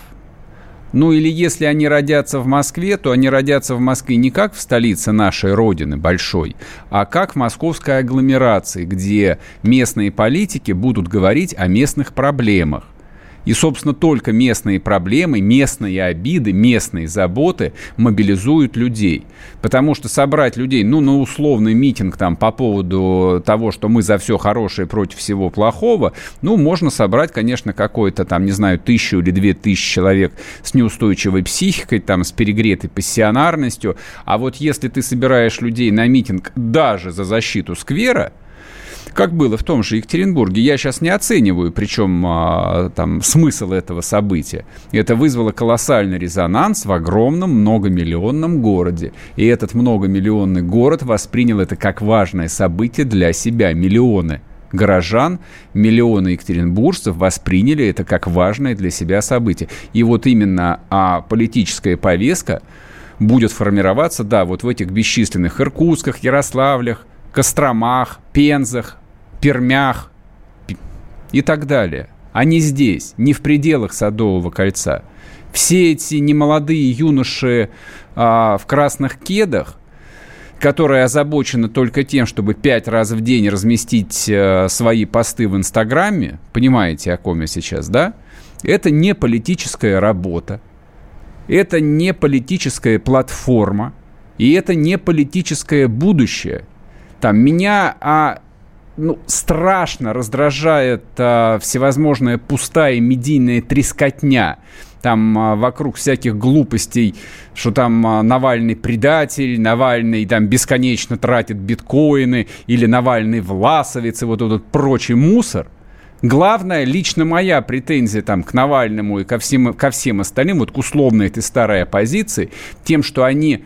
Ну или если они родятся в Москве, то они родятся в Москве не как в столице нашей родины большой, а как в московской агломерации, где местные политики будут говорить о местных проблемах. И, собственно, только местные проблемы, местные обиды, местные заботы мобилизуют людей. Потому что собрать людей, ну, на условный митинг там по поводу того, что мы за все хорошее против всего плохого, ну, можно собрать, конечно, какой-то там, не знаю, тысячу или две тысячи человек с неустойчивой психикой, там, с перегретой пассионарностью. А вот если ты собираешь людей на митинг даже за защиту сквера, как было в том же Екатеринбурге. Я сейчас не оцениваю, причем а, там смысл этого события. Это вызвало колоссальный резонанс в огромном многомиллионном городе. И этот многомиллионный город воспринял это как важное событие для себя. Миллионы горожан, миллионы екатеринбуржцев восприняли это как важное для себя событие. И вот именно а, политическая повестка будет формироваться, да, вот в этих бесчисленных Иркутсках, Ярославлях, Костромах, Пензах, Пермях и так далее. Они здесь, не в пределах Садового кольца. Все эти немолодые юноши а, в красных кедах, которые озабочены только тем, чтобы пять раз в день разместить а, свои посты в Инстаграме, понимаете, о ком я сейчас, да? Это не политическая работа, это не политическая платформа, и это не политическое будущее. Там меня а ну, страшно раздражает а, всевозможная пустая медийная трескотня. Там а, вокруг всяких глупостей, что там а, Навальный предатель, Навальный там бесконечно тратит биткоины, или Навальный власовец, и вот этот прочий мусор. Главная, лично моя претензия там к Навальному и ко всем, ко всем остальным, вот к условной этой старой оппозиции, тем, что они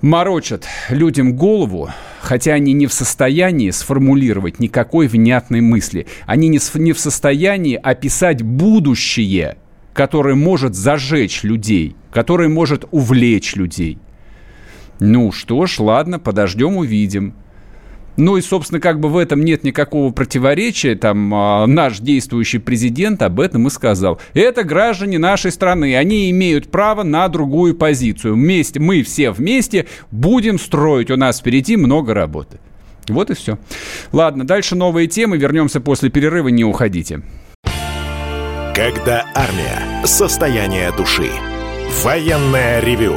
морочат людям голову, хотя они не в состоянии сформулировать никакой внятной мысли. Они не, не в состоянии описать будущее, которое может зажечь людей, которое может увлечь людей. Ну что ж, ладно, подождем, увидим. Ну и, собственно, как бы в этом нет никакого противоречия. Там э, наш действующий президент об этом и сказал. Это граждане нашей страны. Они имеют право на другую позицию. Вместе, мы все вместе будем строить. У нас впереди много работы. Вот и все. Ладно, дальше новые темы. Вернемся после перерыва. Не уходите.
Когда армия. Состояние души. Военное ревю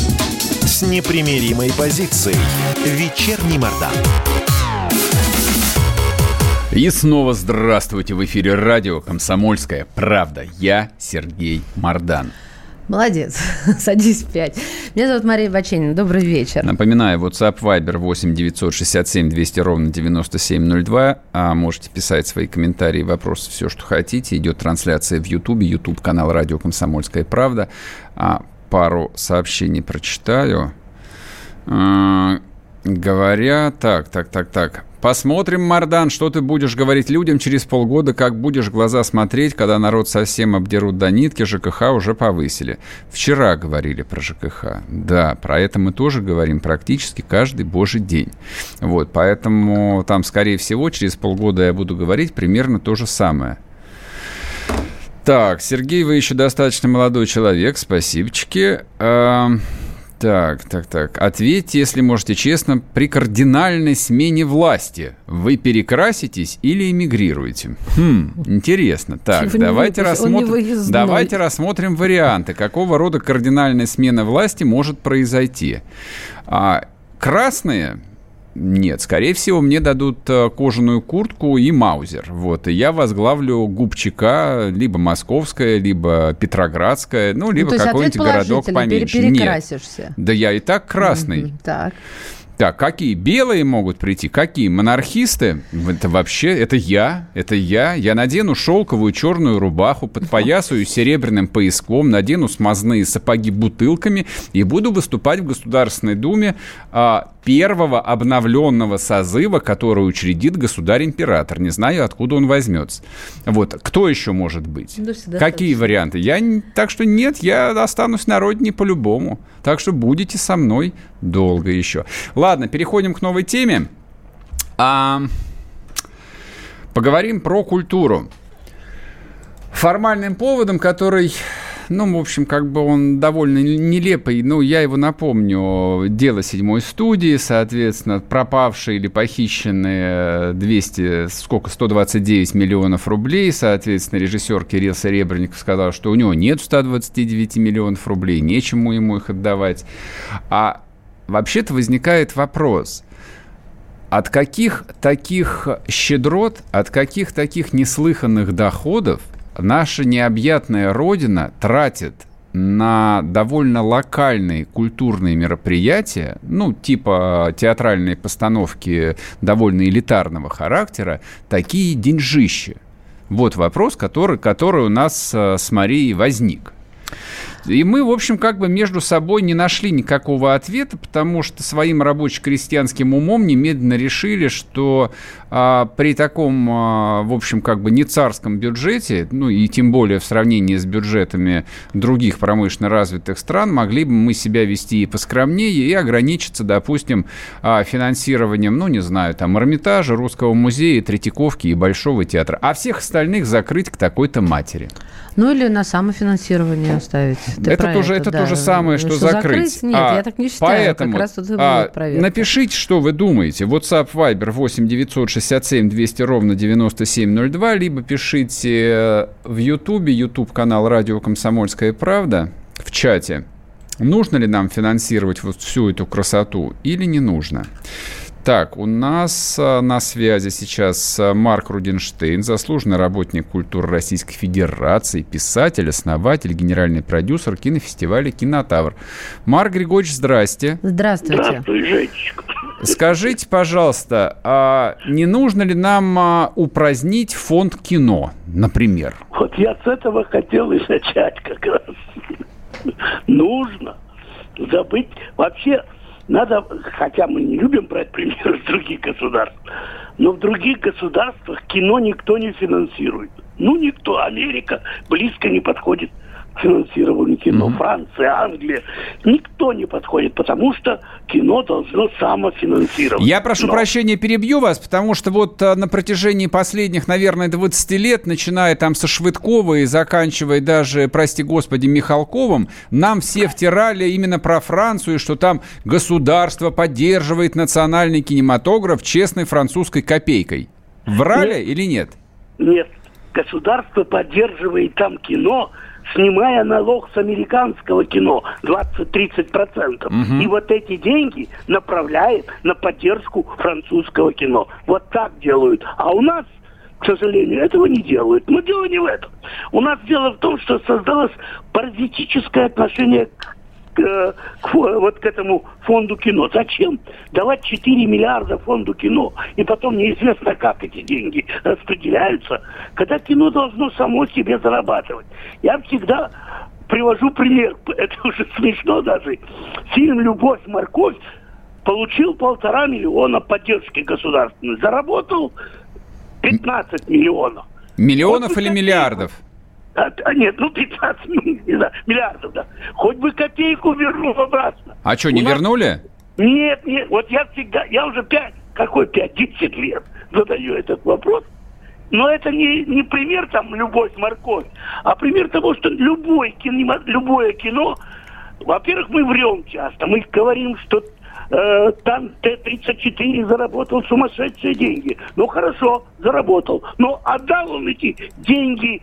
с непримиримой позицией. Вечерний Мордан.
И снова здравствуйте в эфире радио «Комсомольская правда». Я Сергей Мордан.
Молодец. Садись в пять. Меня зовут Мария Баченина. Добрый вечер.
Напоминаю, WhatsApp Viber 8 967 200 ровно 9702. А можете писать свои комментарии, вопросы, все, что хотите. Идет трансляция в YouTube, YouTube канал радио «Комсомольская правда». А пару сообщений прочитаю. А, говоря, так, так, так, так. Посмотрим, Мардан, что ты будешь говорить людям через полгода, как будешь глаза смотреть, когда народ совсем обдерут до нитки, ЖКХ уже повысили. Вчера говорили про ЖКХ. Да, про это мы тоже говорим практически каждый божий день. Вот, поэтому там, скорее всего, через полгода я буду говорить примерно то же самое. Так, Сергей, вы еще достаточно молодой человек, спасибочки. Эм... Так, так, так. Ответьте, если можете честно, при кардинальной смене власти вы перекраситесь или эмигрируете? Хм, интересно. Так, давайте, рассмотрим, давайте рассмотрим варианты, какого рода кардинальная смена власти может произойти. А, красные нет, скорее всего, мне дадут э, кожаную куртку и маузер. Вот, и я возглавлю губчика, либо московская, либо петроградская, ну, либо ну, какой-нибудь городок поменьше.
Перекрасишься.
Нет. Да я и так красный.
Mm-hmm. Так.
Так, какие белые могут прийти? Какие монархисты? Это вообще, это я, это я. Я надену шелковую черную рубаху, подпоясаю серебряным пояском, надену смазные сапоги бутылками и буду выступать в Государственной Думе а, первого обновленного созыва, который учредит государь-император. Не знаю, откуда он возьмется. Вот. Кто еще может быть? Да, Какие варианты? Я, так что нет, я останусь на родине по-любому. Так что будете со мной долго еще. Ладно, переходим к новой теме. А, поговорим про культуру. Формальным поводом, который ну, в общем, как бы он довольно нелепый. Ну, я его напомню. Дело седьмой студии, соответственно, пропавшие или похищенные 200, сколько, 129 миллионов рублей. Соответственно, режиссер Кирилл Серебренников сказал, что у него нет 129 миллионов рублей, нечему ему их отдавать. А вообще-то возникает вопрос – от каких таких щедрот, от каких таких неслыханных доходов наша необъятная родина тратит на довольно локальные культурные мероприятия, ну, типа театральные постановки довольно элитарного характера, такие деньжища. Вот вопрос, который, который у нас э, с Марией возник. И мы, в общем, как бы между собой не нашли никакого ответа, потому что своим рабоче-крестьянским умом немедленно решили, что а, при таком, а, в общем, как бы не царском бюджете, ну и тем более в сравнении с бюджетами других промышленно развитых стран, могли бы мы себя вести и поскромнее, и ограничиться, допустим, а, финансированием, ну, не знаю, там, Эрмитажа, Русского музея, Третьяковки и Большого театра, а всех остальных закрыть к такой-то матери.
Ну, или на самофинансирование оставить.
Ты это тоже, это, это да. то же самое, что, что закрыть. закрыть.
Нет, а, я так не считаю.
Поэтому как раз тут а, напишите, что вы думаете. WhatsApp Viber 8 967 200 ровно 9702, либо пишите э, в YouTube, YouTube канал Радио Комсомольская правда в чате. Нужно ли нам финансировать вот всю эту красоту или не нужно? Так, у нас а, на связи сейчас а, Марк Рудинштейн, заслуженный работник культуры Российской Федерации, писатель, основатель, генеральный продюсер кинофестиваля «Кинотавр». Марк Григорьевич, здрасте.
Здравствуйте.
Здравствуй, Женечка.
Скажите, пожалуйста, а не нужно ли нам а, упразднить фонд кино, например?
Вот я с этого хотел и начать как раз. Нужно забыть. Вообще, надо, хотя мы не любим брать примеры с других государств, но в других государствах кино никто не финансирует. Ну, никто. Америка близко не подходит финансированию кино. Mm-hmm. Франция, Англия. Никто не подходит, потому что кино должно самофинансироваться.
Я прошу Но... прощения, перебью вас, потому что вот а, на протяжении последних, наверное, 20 лет, начиная там со Швыдкова и заканчивая даже, прости господи, Михалковым, нам все втирали именно про Францию, что там государство поддерживает национальный кинематограф честной французской копейкой. Врали нет. или нет?
Нет. Государство поддерживает там кино, снимая налог с американского кино 20-30%. Угу. И вот эти деньги направляет на поддержку французского кино. Вот так делают. А у нас к сожалению, этого не делают. Но дело не в этом. У нас дело в том, что создалось паразитическое отношение к к, к, вот к этому фонду кино. Зачем давать 4 миллиарда фонду кино, и потом неизвестно, как эти деньги распределяются, когда кино должно само себе зарабатывать. Я всегда привожу пример, это уже смешно даже. Фильм «Любовь, морковь» получил полтора миллиона поддержки государственной, заработал 15 миллионов.
Миллионов вот или миллиардов?
А, а нет, ну 15 не знаю, миллиардов, да. Хоть бы копейку вернул обратно.
А что, не У вернули? Нас...
Нет, нет, вот я всегда, я уже 5, какой 5, 10 лет задаю этот вопрос. Но это не, не пример там любовь, морковь, а пример того, что любой кино, любое кино, во-первых, мы врем часто. Мы говорим, что э, там Т-34 заработал сумасшедшие деньги. Ну хорошо, заработал. Но отдал он эти деньги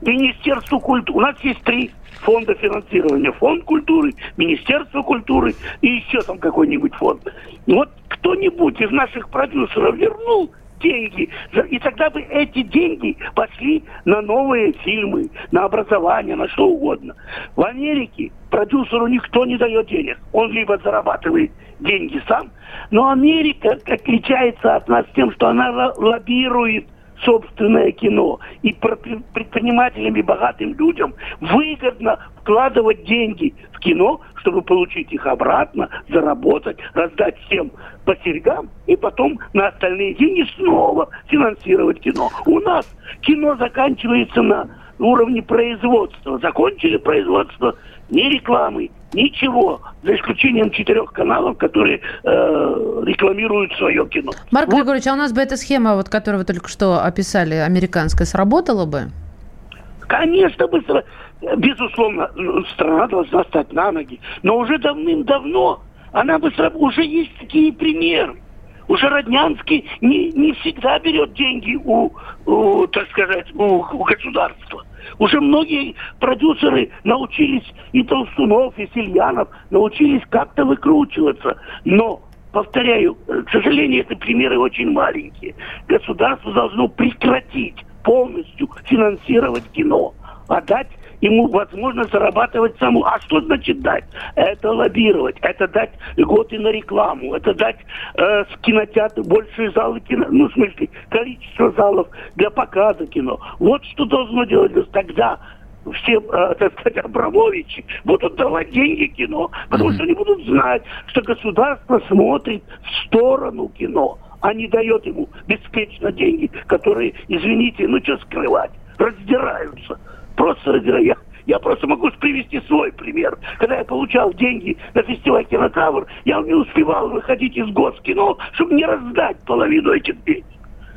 Министерству культуры. У нас есть три фонда финансирования. Фонд культуры, Министерство культуры и еще там какой-нибудь фонд. Вот кто-нибудь из наших продюсеров вернул деньги. И тогда бы эти деньги пошли на новые фильмы, на образование, на что угодно. В Америке продюсеру никто не дает денег. Он либо зарабатывает деньги сам. Но Америка отличается от нас тем, что она лоббирует собственное кино. И предпринимателям и богатым людям выгодно вкладывать деньги в кино, чтобы получить их обратно, заработать, раздать всем по серьгам и потом на остальные деньги снова финансировать кино. У нас кино заканчивается на уровне производства. Закончили производство ни рекламы, ничего, за исключением четырех каналов, которые э, рекламируют свое кино.
Марк вот. Григорьевич, а у нас бы эта схема, вот, которую вы только что описали, американская, сработала бы?
Конечно бы, безусловно, страна должна стать на ноги. Но уже давным-давно она бы уже есть такие примеры. Уже Роднянский не, не всегда берет деньги у, у так сказать, у, у государства. Уже многие продюсеры научились, и Толстунов, и Сильянов, научились как-то выкручиваться. Но повторяю, к сожалению, эти примеры очень маленькие. Государство должно прекратить полностью финансировать кино, а дать ему возможность зарабатывать саму. А что значит дать? Это лоббировать, это дать льготы на рекламу, это дать э, кинотеатры, большие залы кино, ну, в смысле, количество залов для показа кино. Вот что должно делать тогда все, э, так сказать, Абрамовичи будут давать деньги кино, потому что они будут знать, что государство смотрит в сторону кино, а не дает ему беспечно деньги, которые, извините, ну что скрывать, раздираются просто я, я просто могу привести свой пример. Когда я получал деньги на фестиваль «Кинотавр», я не успевал выходить из Госкино, чтобы не раздать половину этих денег.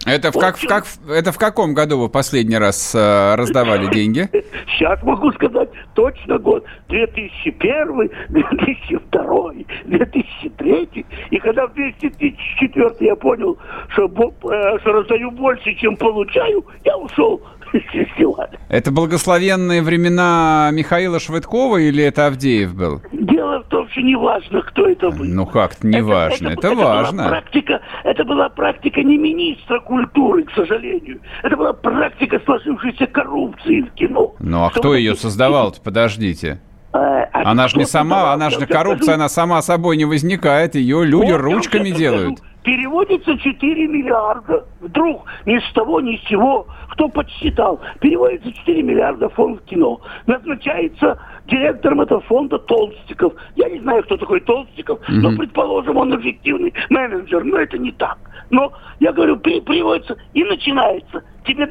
Это в, как, в, как, это в каком году вы последний раз э, раздавали деньги?
Сейчас могу сказать точно год. 2001, 2002, 2003. И когда в 2004 я понял, что, э, что раздаю больше, чем получаю, я ушел
фестиваля. Это благословенные времена Михаила Швыдкова или это Авдеев был?
Дело в том, что не важно, кто это был.
Ну как-то не это, важно, это, это, это важно.
Была практика, это была практика не министра культуры, к сожалению. Это была практика сложившейся коррупции в кино.
Ну а кто ее создавал-то, подождите? Э, а она же не сама, она же коррупция, она сама собой не возникает, ее люди ручками делают
переводится 4 миллиарда. Вдруг ни с того, ни с сего, кто подсчитал, переводится 4 миллиарда фонд кино. Назначается директором этого фонда Толстиков. Я не знаю, кто такой Толстиков, mm-hmm. но, предположим, он эффективный менеджер, но это не так. Но, я говорю, при, приводится и начинается. Тебе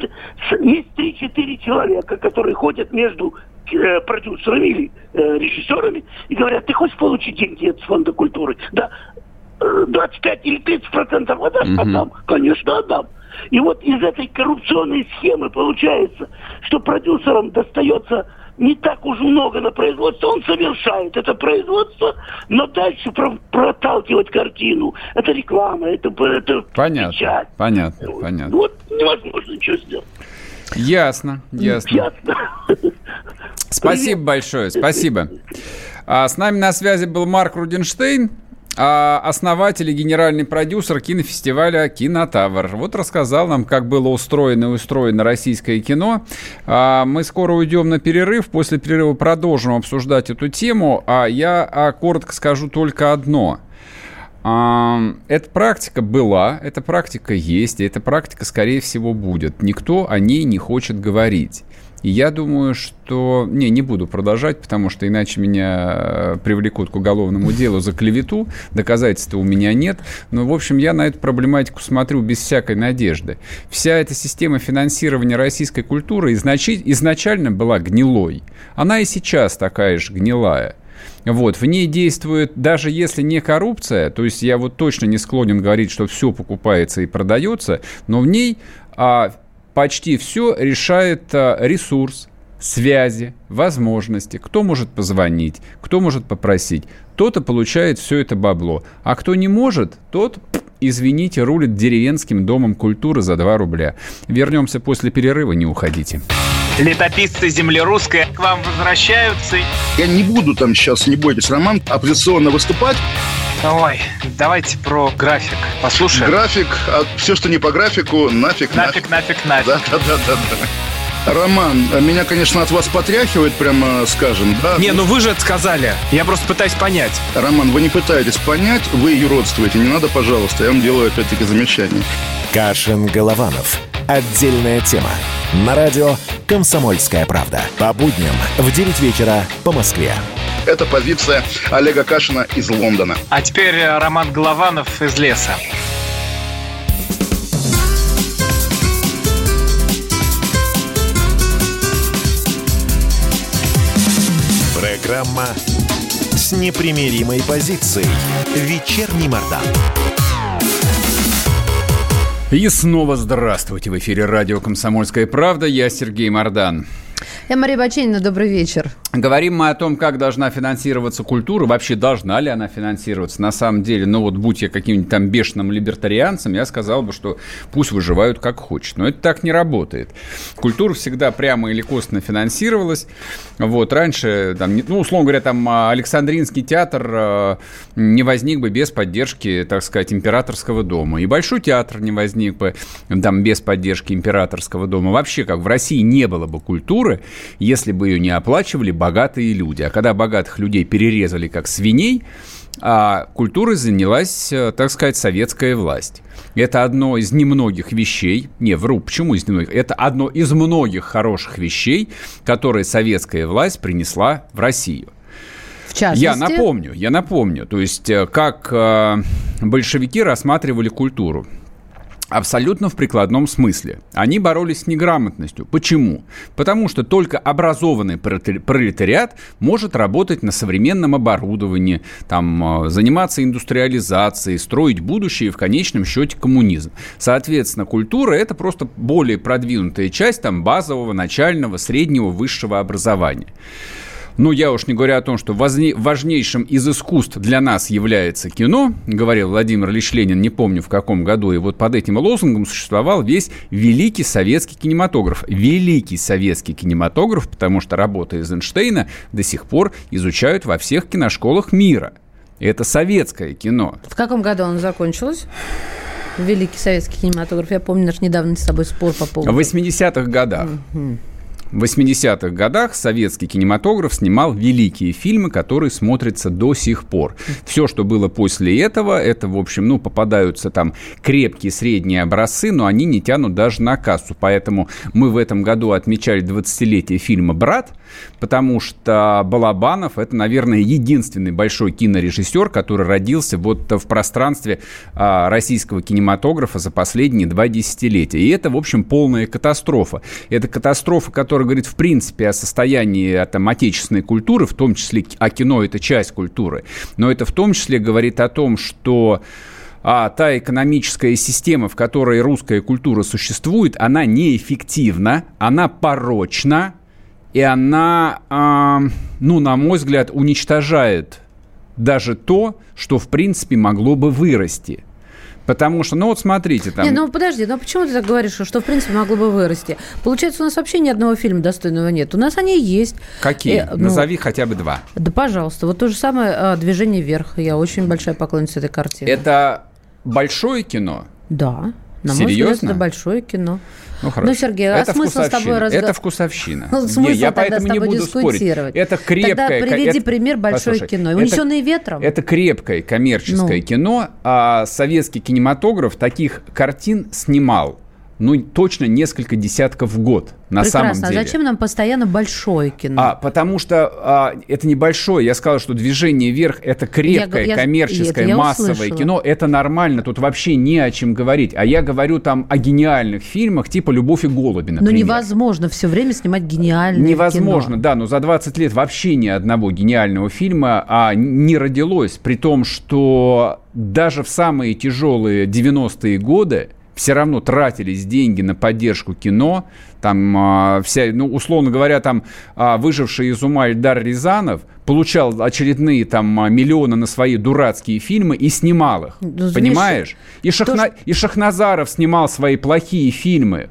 есть 3-4 человека, которые ходят между э, продюсерами или э, режиссерами и говорят, ты хочешь получить деньги от фонда культуры? Да, 25 или 30 процентов отдашь? Угу. Отдам. Конечно, отдам. И вот из этой коррупционной схемы получается, что продюсерам достается не так уж много на производство, он совершает это производство, но дальше про проталкивать картину, это реклама, это, это
понятно, печать. Понятно, понятно.
Вот невозможно ничего сделать.
Ясно, ясно. Ясно. Спасибо Привет. большое, спасибо. А, с нами на связи был Марк Рудинштейн, а основатель и генеральный продюсер кинофестиваля «Кинотавр». Вот рассказал нам, как было устроено и устроено российское кино. А, мы скоро уйдем на перерыв. После перерыва продолжим обсуждать эту тему. А я а, коротко скажу только одно. Эта практика была, эта практика есть, и эта практика, скорее всего, будет. Никто о ней не хочет говорить. Я думаю, что... Не, не буду продолжать, потому что иначе меня э, привлекут к уголовному делу за клевету. Доказательств у меня нет. Но, в общем, я на эту проблематику смотрю без всякой надежды. Вся эта система финансирования российской культуры изнач... изначально была гнилой. Она и сейчас такая же гнилая. Вот, в ней действует, даже если не коррупция, то есть я вот точно не склонен говорить, что все покупается и продается, но в ней а, почти все решает а, ресурс, связи, возможности, кто может позвонить, кто может попросить. Тот и получает все это бабло. А кто не может, тот, извините, рулит деревенским домом культуры за 2 рубля. Вернемся после перерыва, не уходите.
Летописцы земли русской к вам возвращаются.
Я не буду там сейчас, не бойтесь, Роман, оппозиционно выступать.
Ой, давайте про график послушаем.
График, а все, что не по графику, нафиг,
нафиг. Нафиг, нафиг, нафиг. Да, да, да, да.
Роман, меня, конечно, от вас потряхивает, прямо скажем, да?
Не, ну вы же это сказали. Я просто пытаюсь понять.
Роман, вы не пытаетесь понять, вы юродствуете. Не надо, пожалуйста, я вам делаю опять-таки замечание.
Кашин-Голованов. Отдельная тема. На радио «Комсомольская правда». По будням в 9 вечера по Москве.
Это позиция Олега Кашина из Лондона.
А теперь э, Роман Голованов из леса.
Программа с непримиримой позицией. Вечерний Мордан.
И снова здравствуйте. В эфире радио «Комсомольская правда». Я Сергей Мордан.
Я Мария Баченина, добрый вечер.
Говорим мы о том, как должна финансироваться культура, вообще должна ли она финансироваться. На самом деле, ну вот будь я каким-нибудь там бешеным либертарианцем, я сказал бы, что пусть выживают как хочет. Но это так не работает. Культура всегда прямо или косвенно финансировалась. Вот, раньше, там, ну, условно говоря, там Александринский театр э, не возник бы без поддержки, так сказать, императорского дома. И Большой театр не возник бы там без поддержки императорского дома. Вообще, как в России не было бы культуры, если бы ее не оплачивали богатые люди. А когда богатых людей перерезали как свиней, а культурой занялась, э, так сказать, советская власть. Это одно из немногих вещей, не, вру, почему из немногих? Это одно из многих хороших вещей, которые советская власть принесла в Россию.
В частности?
Я напомню, я напомню, то есть э, как э, большевики рассматривали культуру. Абсолютно в прикладном смысле. Они боролись с неграмотностью. Почему? Потому что только образованный пролетариат может работать на современном оборудовании, там, э, заниматься индустриализацией, строить будущее и в конечном счете коммунизм. Соответственно, культура – это просто более продвинутая часть там, базового, начального, среднего, высшего образования. Ну, я уж не говорю о том, что важнейшим из искусств для нас является кино, говорил Владимир Ильич Ленин, не помню в каком году, и вот под этим лозунгом существовал весь великий советский кинематограф. Великий советский кинематограф, потому что работы Эйзенштейна до сих пор изучают во всех киношколах мира. Это советское кино.
В каком году оно закончилось? Великий советский кинематограф. Я помню наш недавний с тобой спор по поводу...
В 80-х годах. Угу. В 80-х годах советский кинематограф снимал великие фильмы, которые смотрятся до сих пор. Все, что было после этого, это, в общем, ну, попадаются там крепкие средние образцы, но они не тянут даже на кассу. Поэтому мы в этом году отмечали 20-летие фильма «Брат», потому что Балабанов – это, наверное, единственный большой кинорежиссер, который родился вот в пространстве а, российского кинематографа за последние два десятилетия. И это, в общем, полная катастрофа. Это катастрофа, которая который говорит, в принципе, о состоянии там, отечественной культуры, в том числе, а кино – это часть культуры, но это в том числе говорит о том, что а та экономическая система, в которой русская культура существует, она неэффективна, она порочна, и она, э, ну, на мой взгляд, уничтожает даже то, что, в принципе, могло бы вырасти – Потому что, ну вот смотрите, там...
Не, ну подожди, ну почему ты так говоришь, что в принципе могло бы вырасти? Получается, у нас вообще ни одного фильма достойного нет. У нас они есть.
Какие? Э, ну, Назови хотя бы два.
Да, пожалуйста. Вот то же самое а, «Движение вверх». Я очень большая поклонница этой картины.
Это большое кино?
Да. На
Серьезно?
мой взгляд, это большое кино.
Ну, хорошо.
Ну, Сергей,
это
а смысл с тобой
разговаривать? Это вкусовщина.
Ну, смысл я поэтому не буду спорить.
Это крепкое...
Тогда приведи это... пример большое Послушай, кино. Унесенные ветром.
Это крепкое коммерческое ну. кино, а советский кинематограф таких картин снимал ну, точно несколько десятков в год, на
Прекрасно.
самом
а
деле.
А зачем нам постоянно большое кино?
А, потому что а, это небольшое. Я сказал, что «Движение вверх» — это крепкое, я, коммерческое, я, массовое услышала. кино. Это нормально, тут вообще не о чем говорить. А я говорю там о гениальных фильмах, типа «Любовь и голуби», например.
Но невозможно все время снимать гениальное
Невозможно,
кино.
да, но за 20 лет вообще ни одного гениального фильма а, не родилось, при том, что даже в самые тяжелые 90-е годы все равно тратились деньги на поддержку кино, там а, вся, ну, условно говоря, там а, выживший из ума Эльдар Рязанов получал очередные там а, миллионы на свои дурацкие фильмы и снимал их, ну, понимаешь? И, Шахна... и Шахназаров снимал свои плохие фильмы,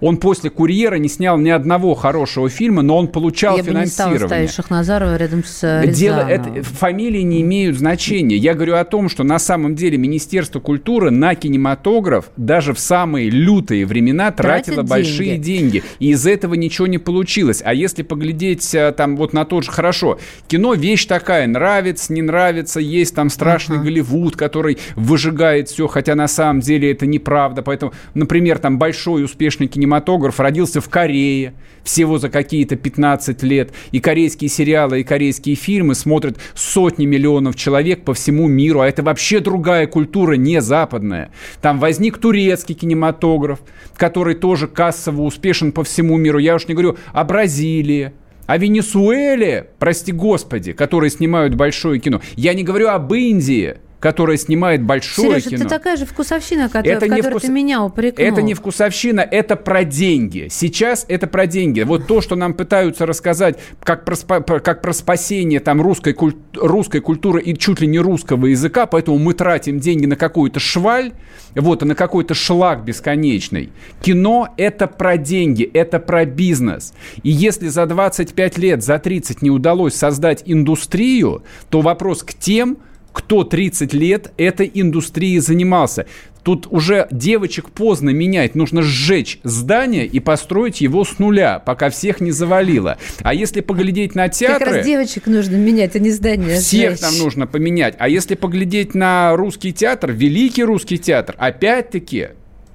Он после «Курьера» не снял ни одного хорошего фильма, но он получал
Я
финансирование.
бы не стала ставить Шахназарова рядом с Рязановым.
Дело, это, фамилии не имеют значения. Я говорю о том, что на самом деле Министерство культуры на кинематограф даже в самые лютые времена тратило
Тратит
большие деньги. И из этого ничего не получилось. А если поглядеть а, там вот на тот же... Хорошо, кино вещь такая, нравится, не нравится, есть там страшный uh-huh. Голливуд, который выжигает все, хотя на самом деле это неправда. Поэтому, например, там большой успешный кинематограф кинематограф родился в Корее всего за какие-то 15 лет. И корейские сериалы, и корейские фильмы смотрят сотни миллионов человек по всему миру. А это вообще другая культура, не западная. Там возник турецкий кинематограф, который тоже кассово успешен по всему миру. Я уж не говорю о Бразилии, о Венесуэле, прости господи, которые снимают большое кино. Я не говорю об Индии, которая снимает большое
Сережа,
кино.
ты такая же вкусовщина, которая, это в которой вкус... ты меня упрекнул.
Это не вкусовщина, это про деньги. Сейчас это про деньги. Вот то, что нам пытаются рассказать, как про, как про спасение там, русской, куль... русской культуры и чуть ли не русского языка, поэтому мы тратим деньги на какую-то шваль, вот, на какой-то шлак бесконечный. Кино – это про деньги, это про бизнес. И если за 25 лет, за 30 не удалось создать индустрию, то вопрос к тем, кто 30 лет этой индустрией занимался. Тут уже девочек поздно менять. Нужно сжечь здание и построить его с нуля, пока всех не завалило. А если поглядеть на театры...
Как раз девочек нужно менять, а не здание
Всех
сжечь.
нам нужно поменять. А если поглядеть на русский театр, великий русский театр, опять-таки,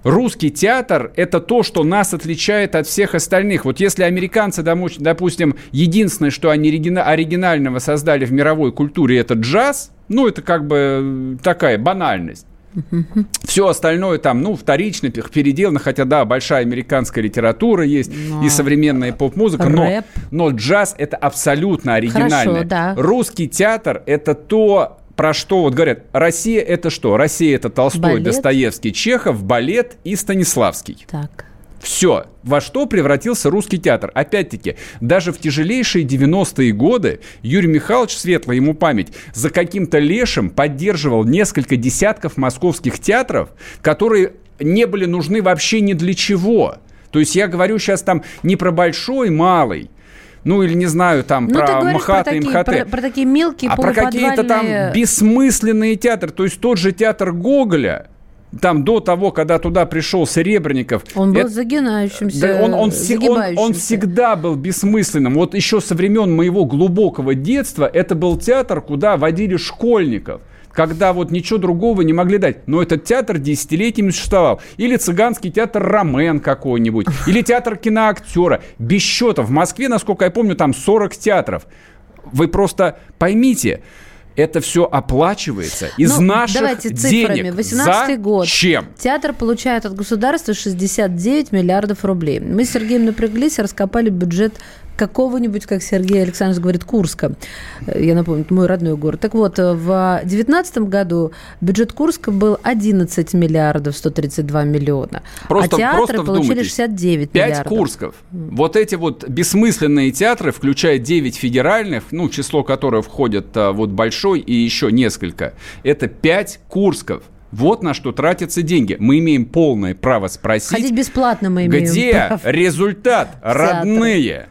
Русский театр – это то, что нас отличает от всех остальных. Вот если американцы, допустим, единственное, что они оригинального создали в мировой культуре – это джаз, ну, это как бы такая банальность. Все остальное там, ну, вторично, переделано, хотя, да, большая американская литература есть но... и современная поп-музыка, но, но джаз – это абсолютно оригинальное. Хорошо, да. Русский театр – это то, про что вот говорят, Россия это что? Россия это Толстой, балет? Достоевский, Чехов, балет и Станиславский.
Так.
Все. Во что превратился русский театр? Опять-таки, даже в тяжелейшие 90-е годы Юрий Михайлович, светлая ему память, за каким-то лешим поддерживал несколько десятков московских театров, которые не были нужны вообще ни для чего. То есть я говорю сейчас там не про большой, малый, ну или не знаю, там ну, про МХАТ и МХТ.
Про, про такие мелкие
А про какие-то там бессмысленные театры. То есть тот же театр Гоголя, там до того, когда туда пришел Серебренников.
Он был это, загинающимся,
да, он, он, он, он всегда был бессмысленным. Вот еще со времен моего глубокого детства это был театр, куда водили школьников когда вот ничего другого не могли дать. Но этот театр десятилетиями существовал. Или цыганский театр Ромен какой-нибудь, или театр киноактера. Без счета. В Москве, насколько я помню, там 40 театров. Вы просто поймите, это все оплачивается из ну, наших давайте цифрами. денег.
18 год.
Чем?
Театр получает от государства 69 миллиардов рублей. Мы с Сергеем напряглись и раскопали бюджет какого-нибудь, как Сергей Александрович говорит, Курска. Я напомню, мой родной город. Так вот, в 2019 году бюджет Курска был 11 миллиардов 132 миллиона.
Просто,
а театры
просто
получили 69
5
миллиардов.
Курсков. Вот эти вот бессмысленные театры, включая 9 федеральных, ну, число которых входит а, вот большой и еще несколько, это 5 Курсков. Вот на что тратятся деньги. Мы имеем полное право спросить.
Ходить бесплатно мы имеем
Где право. результат, родные?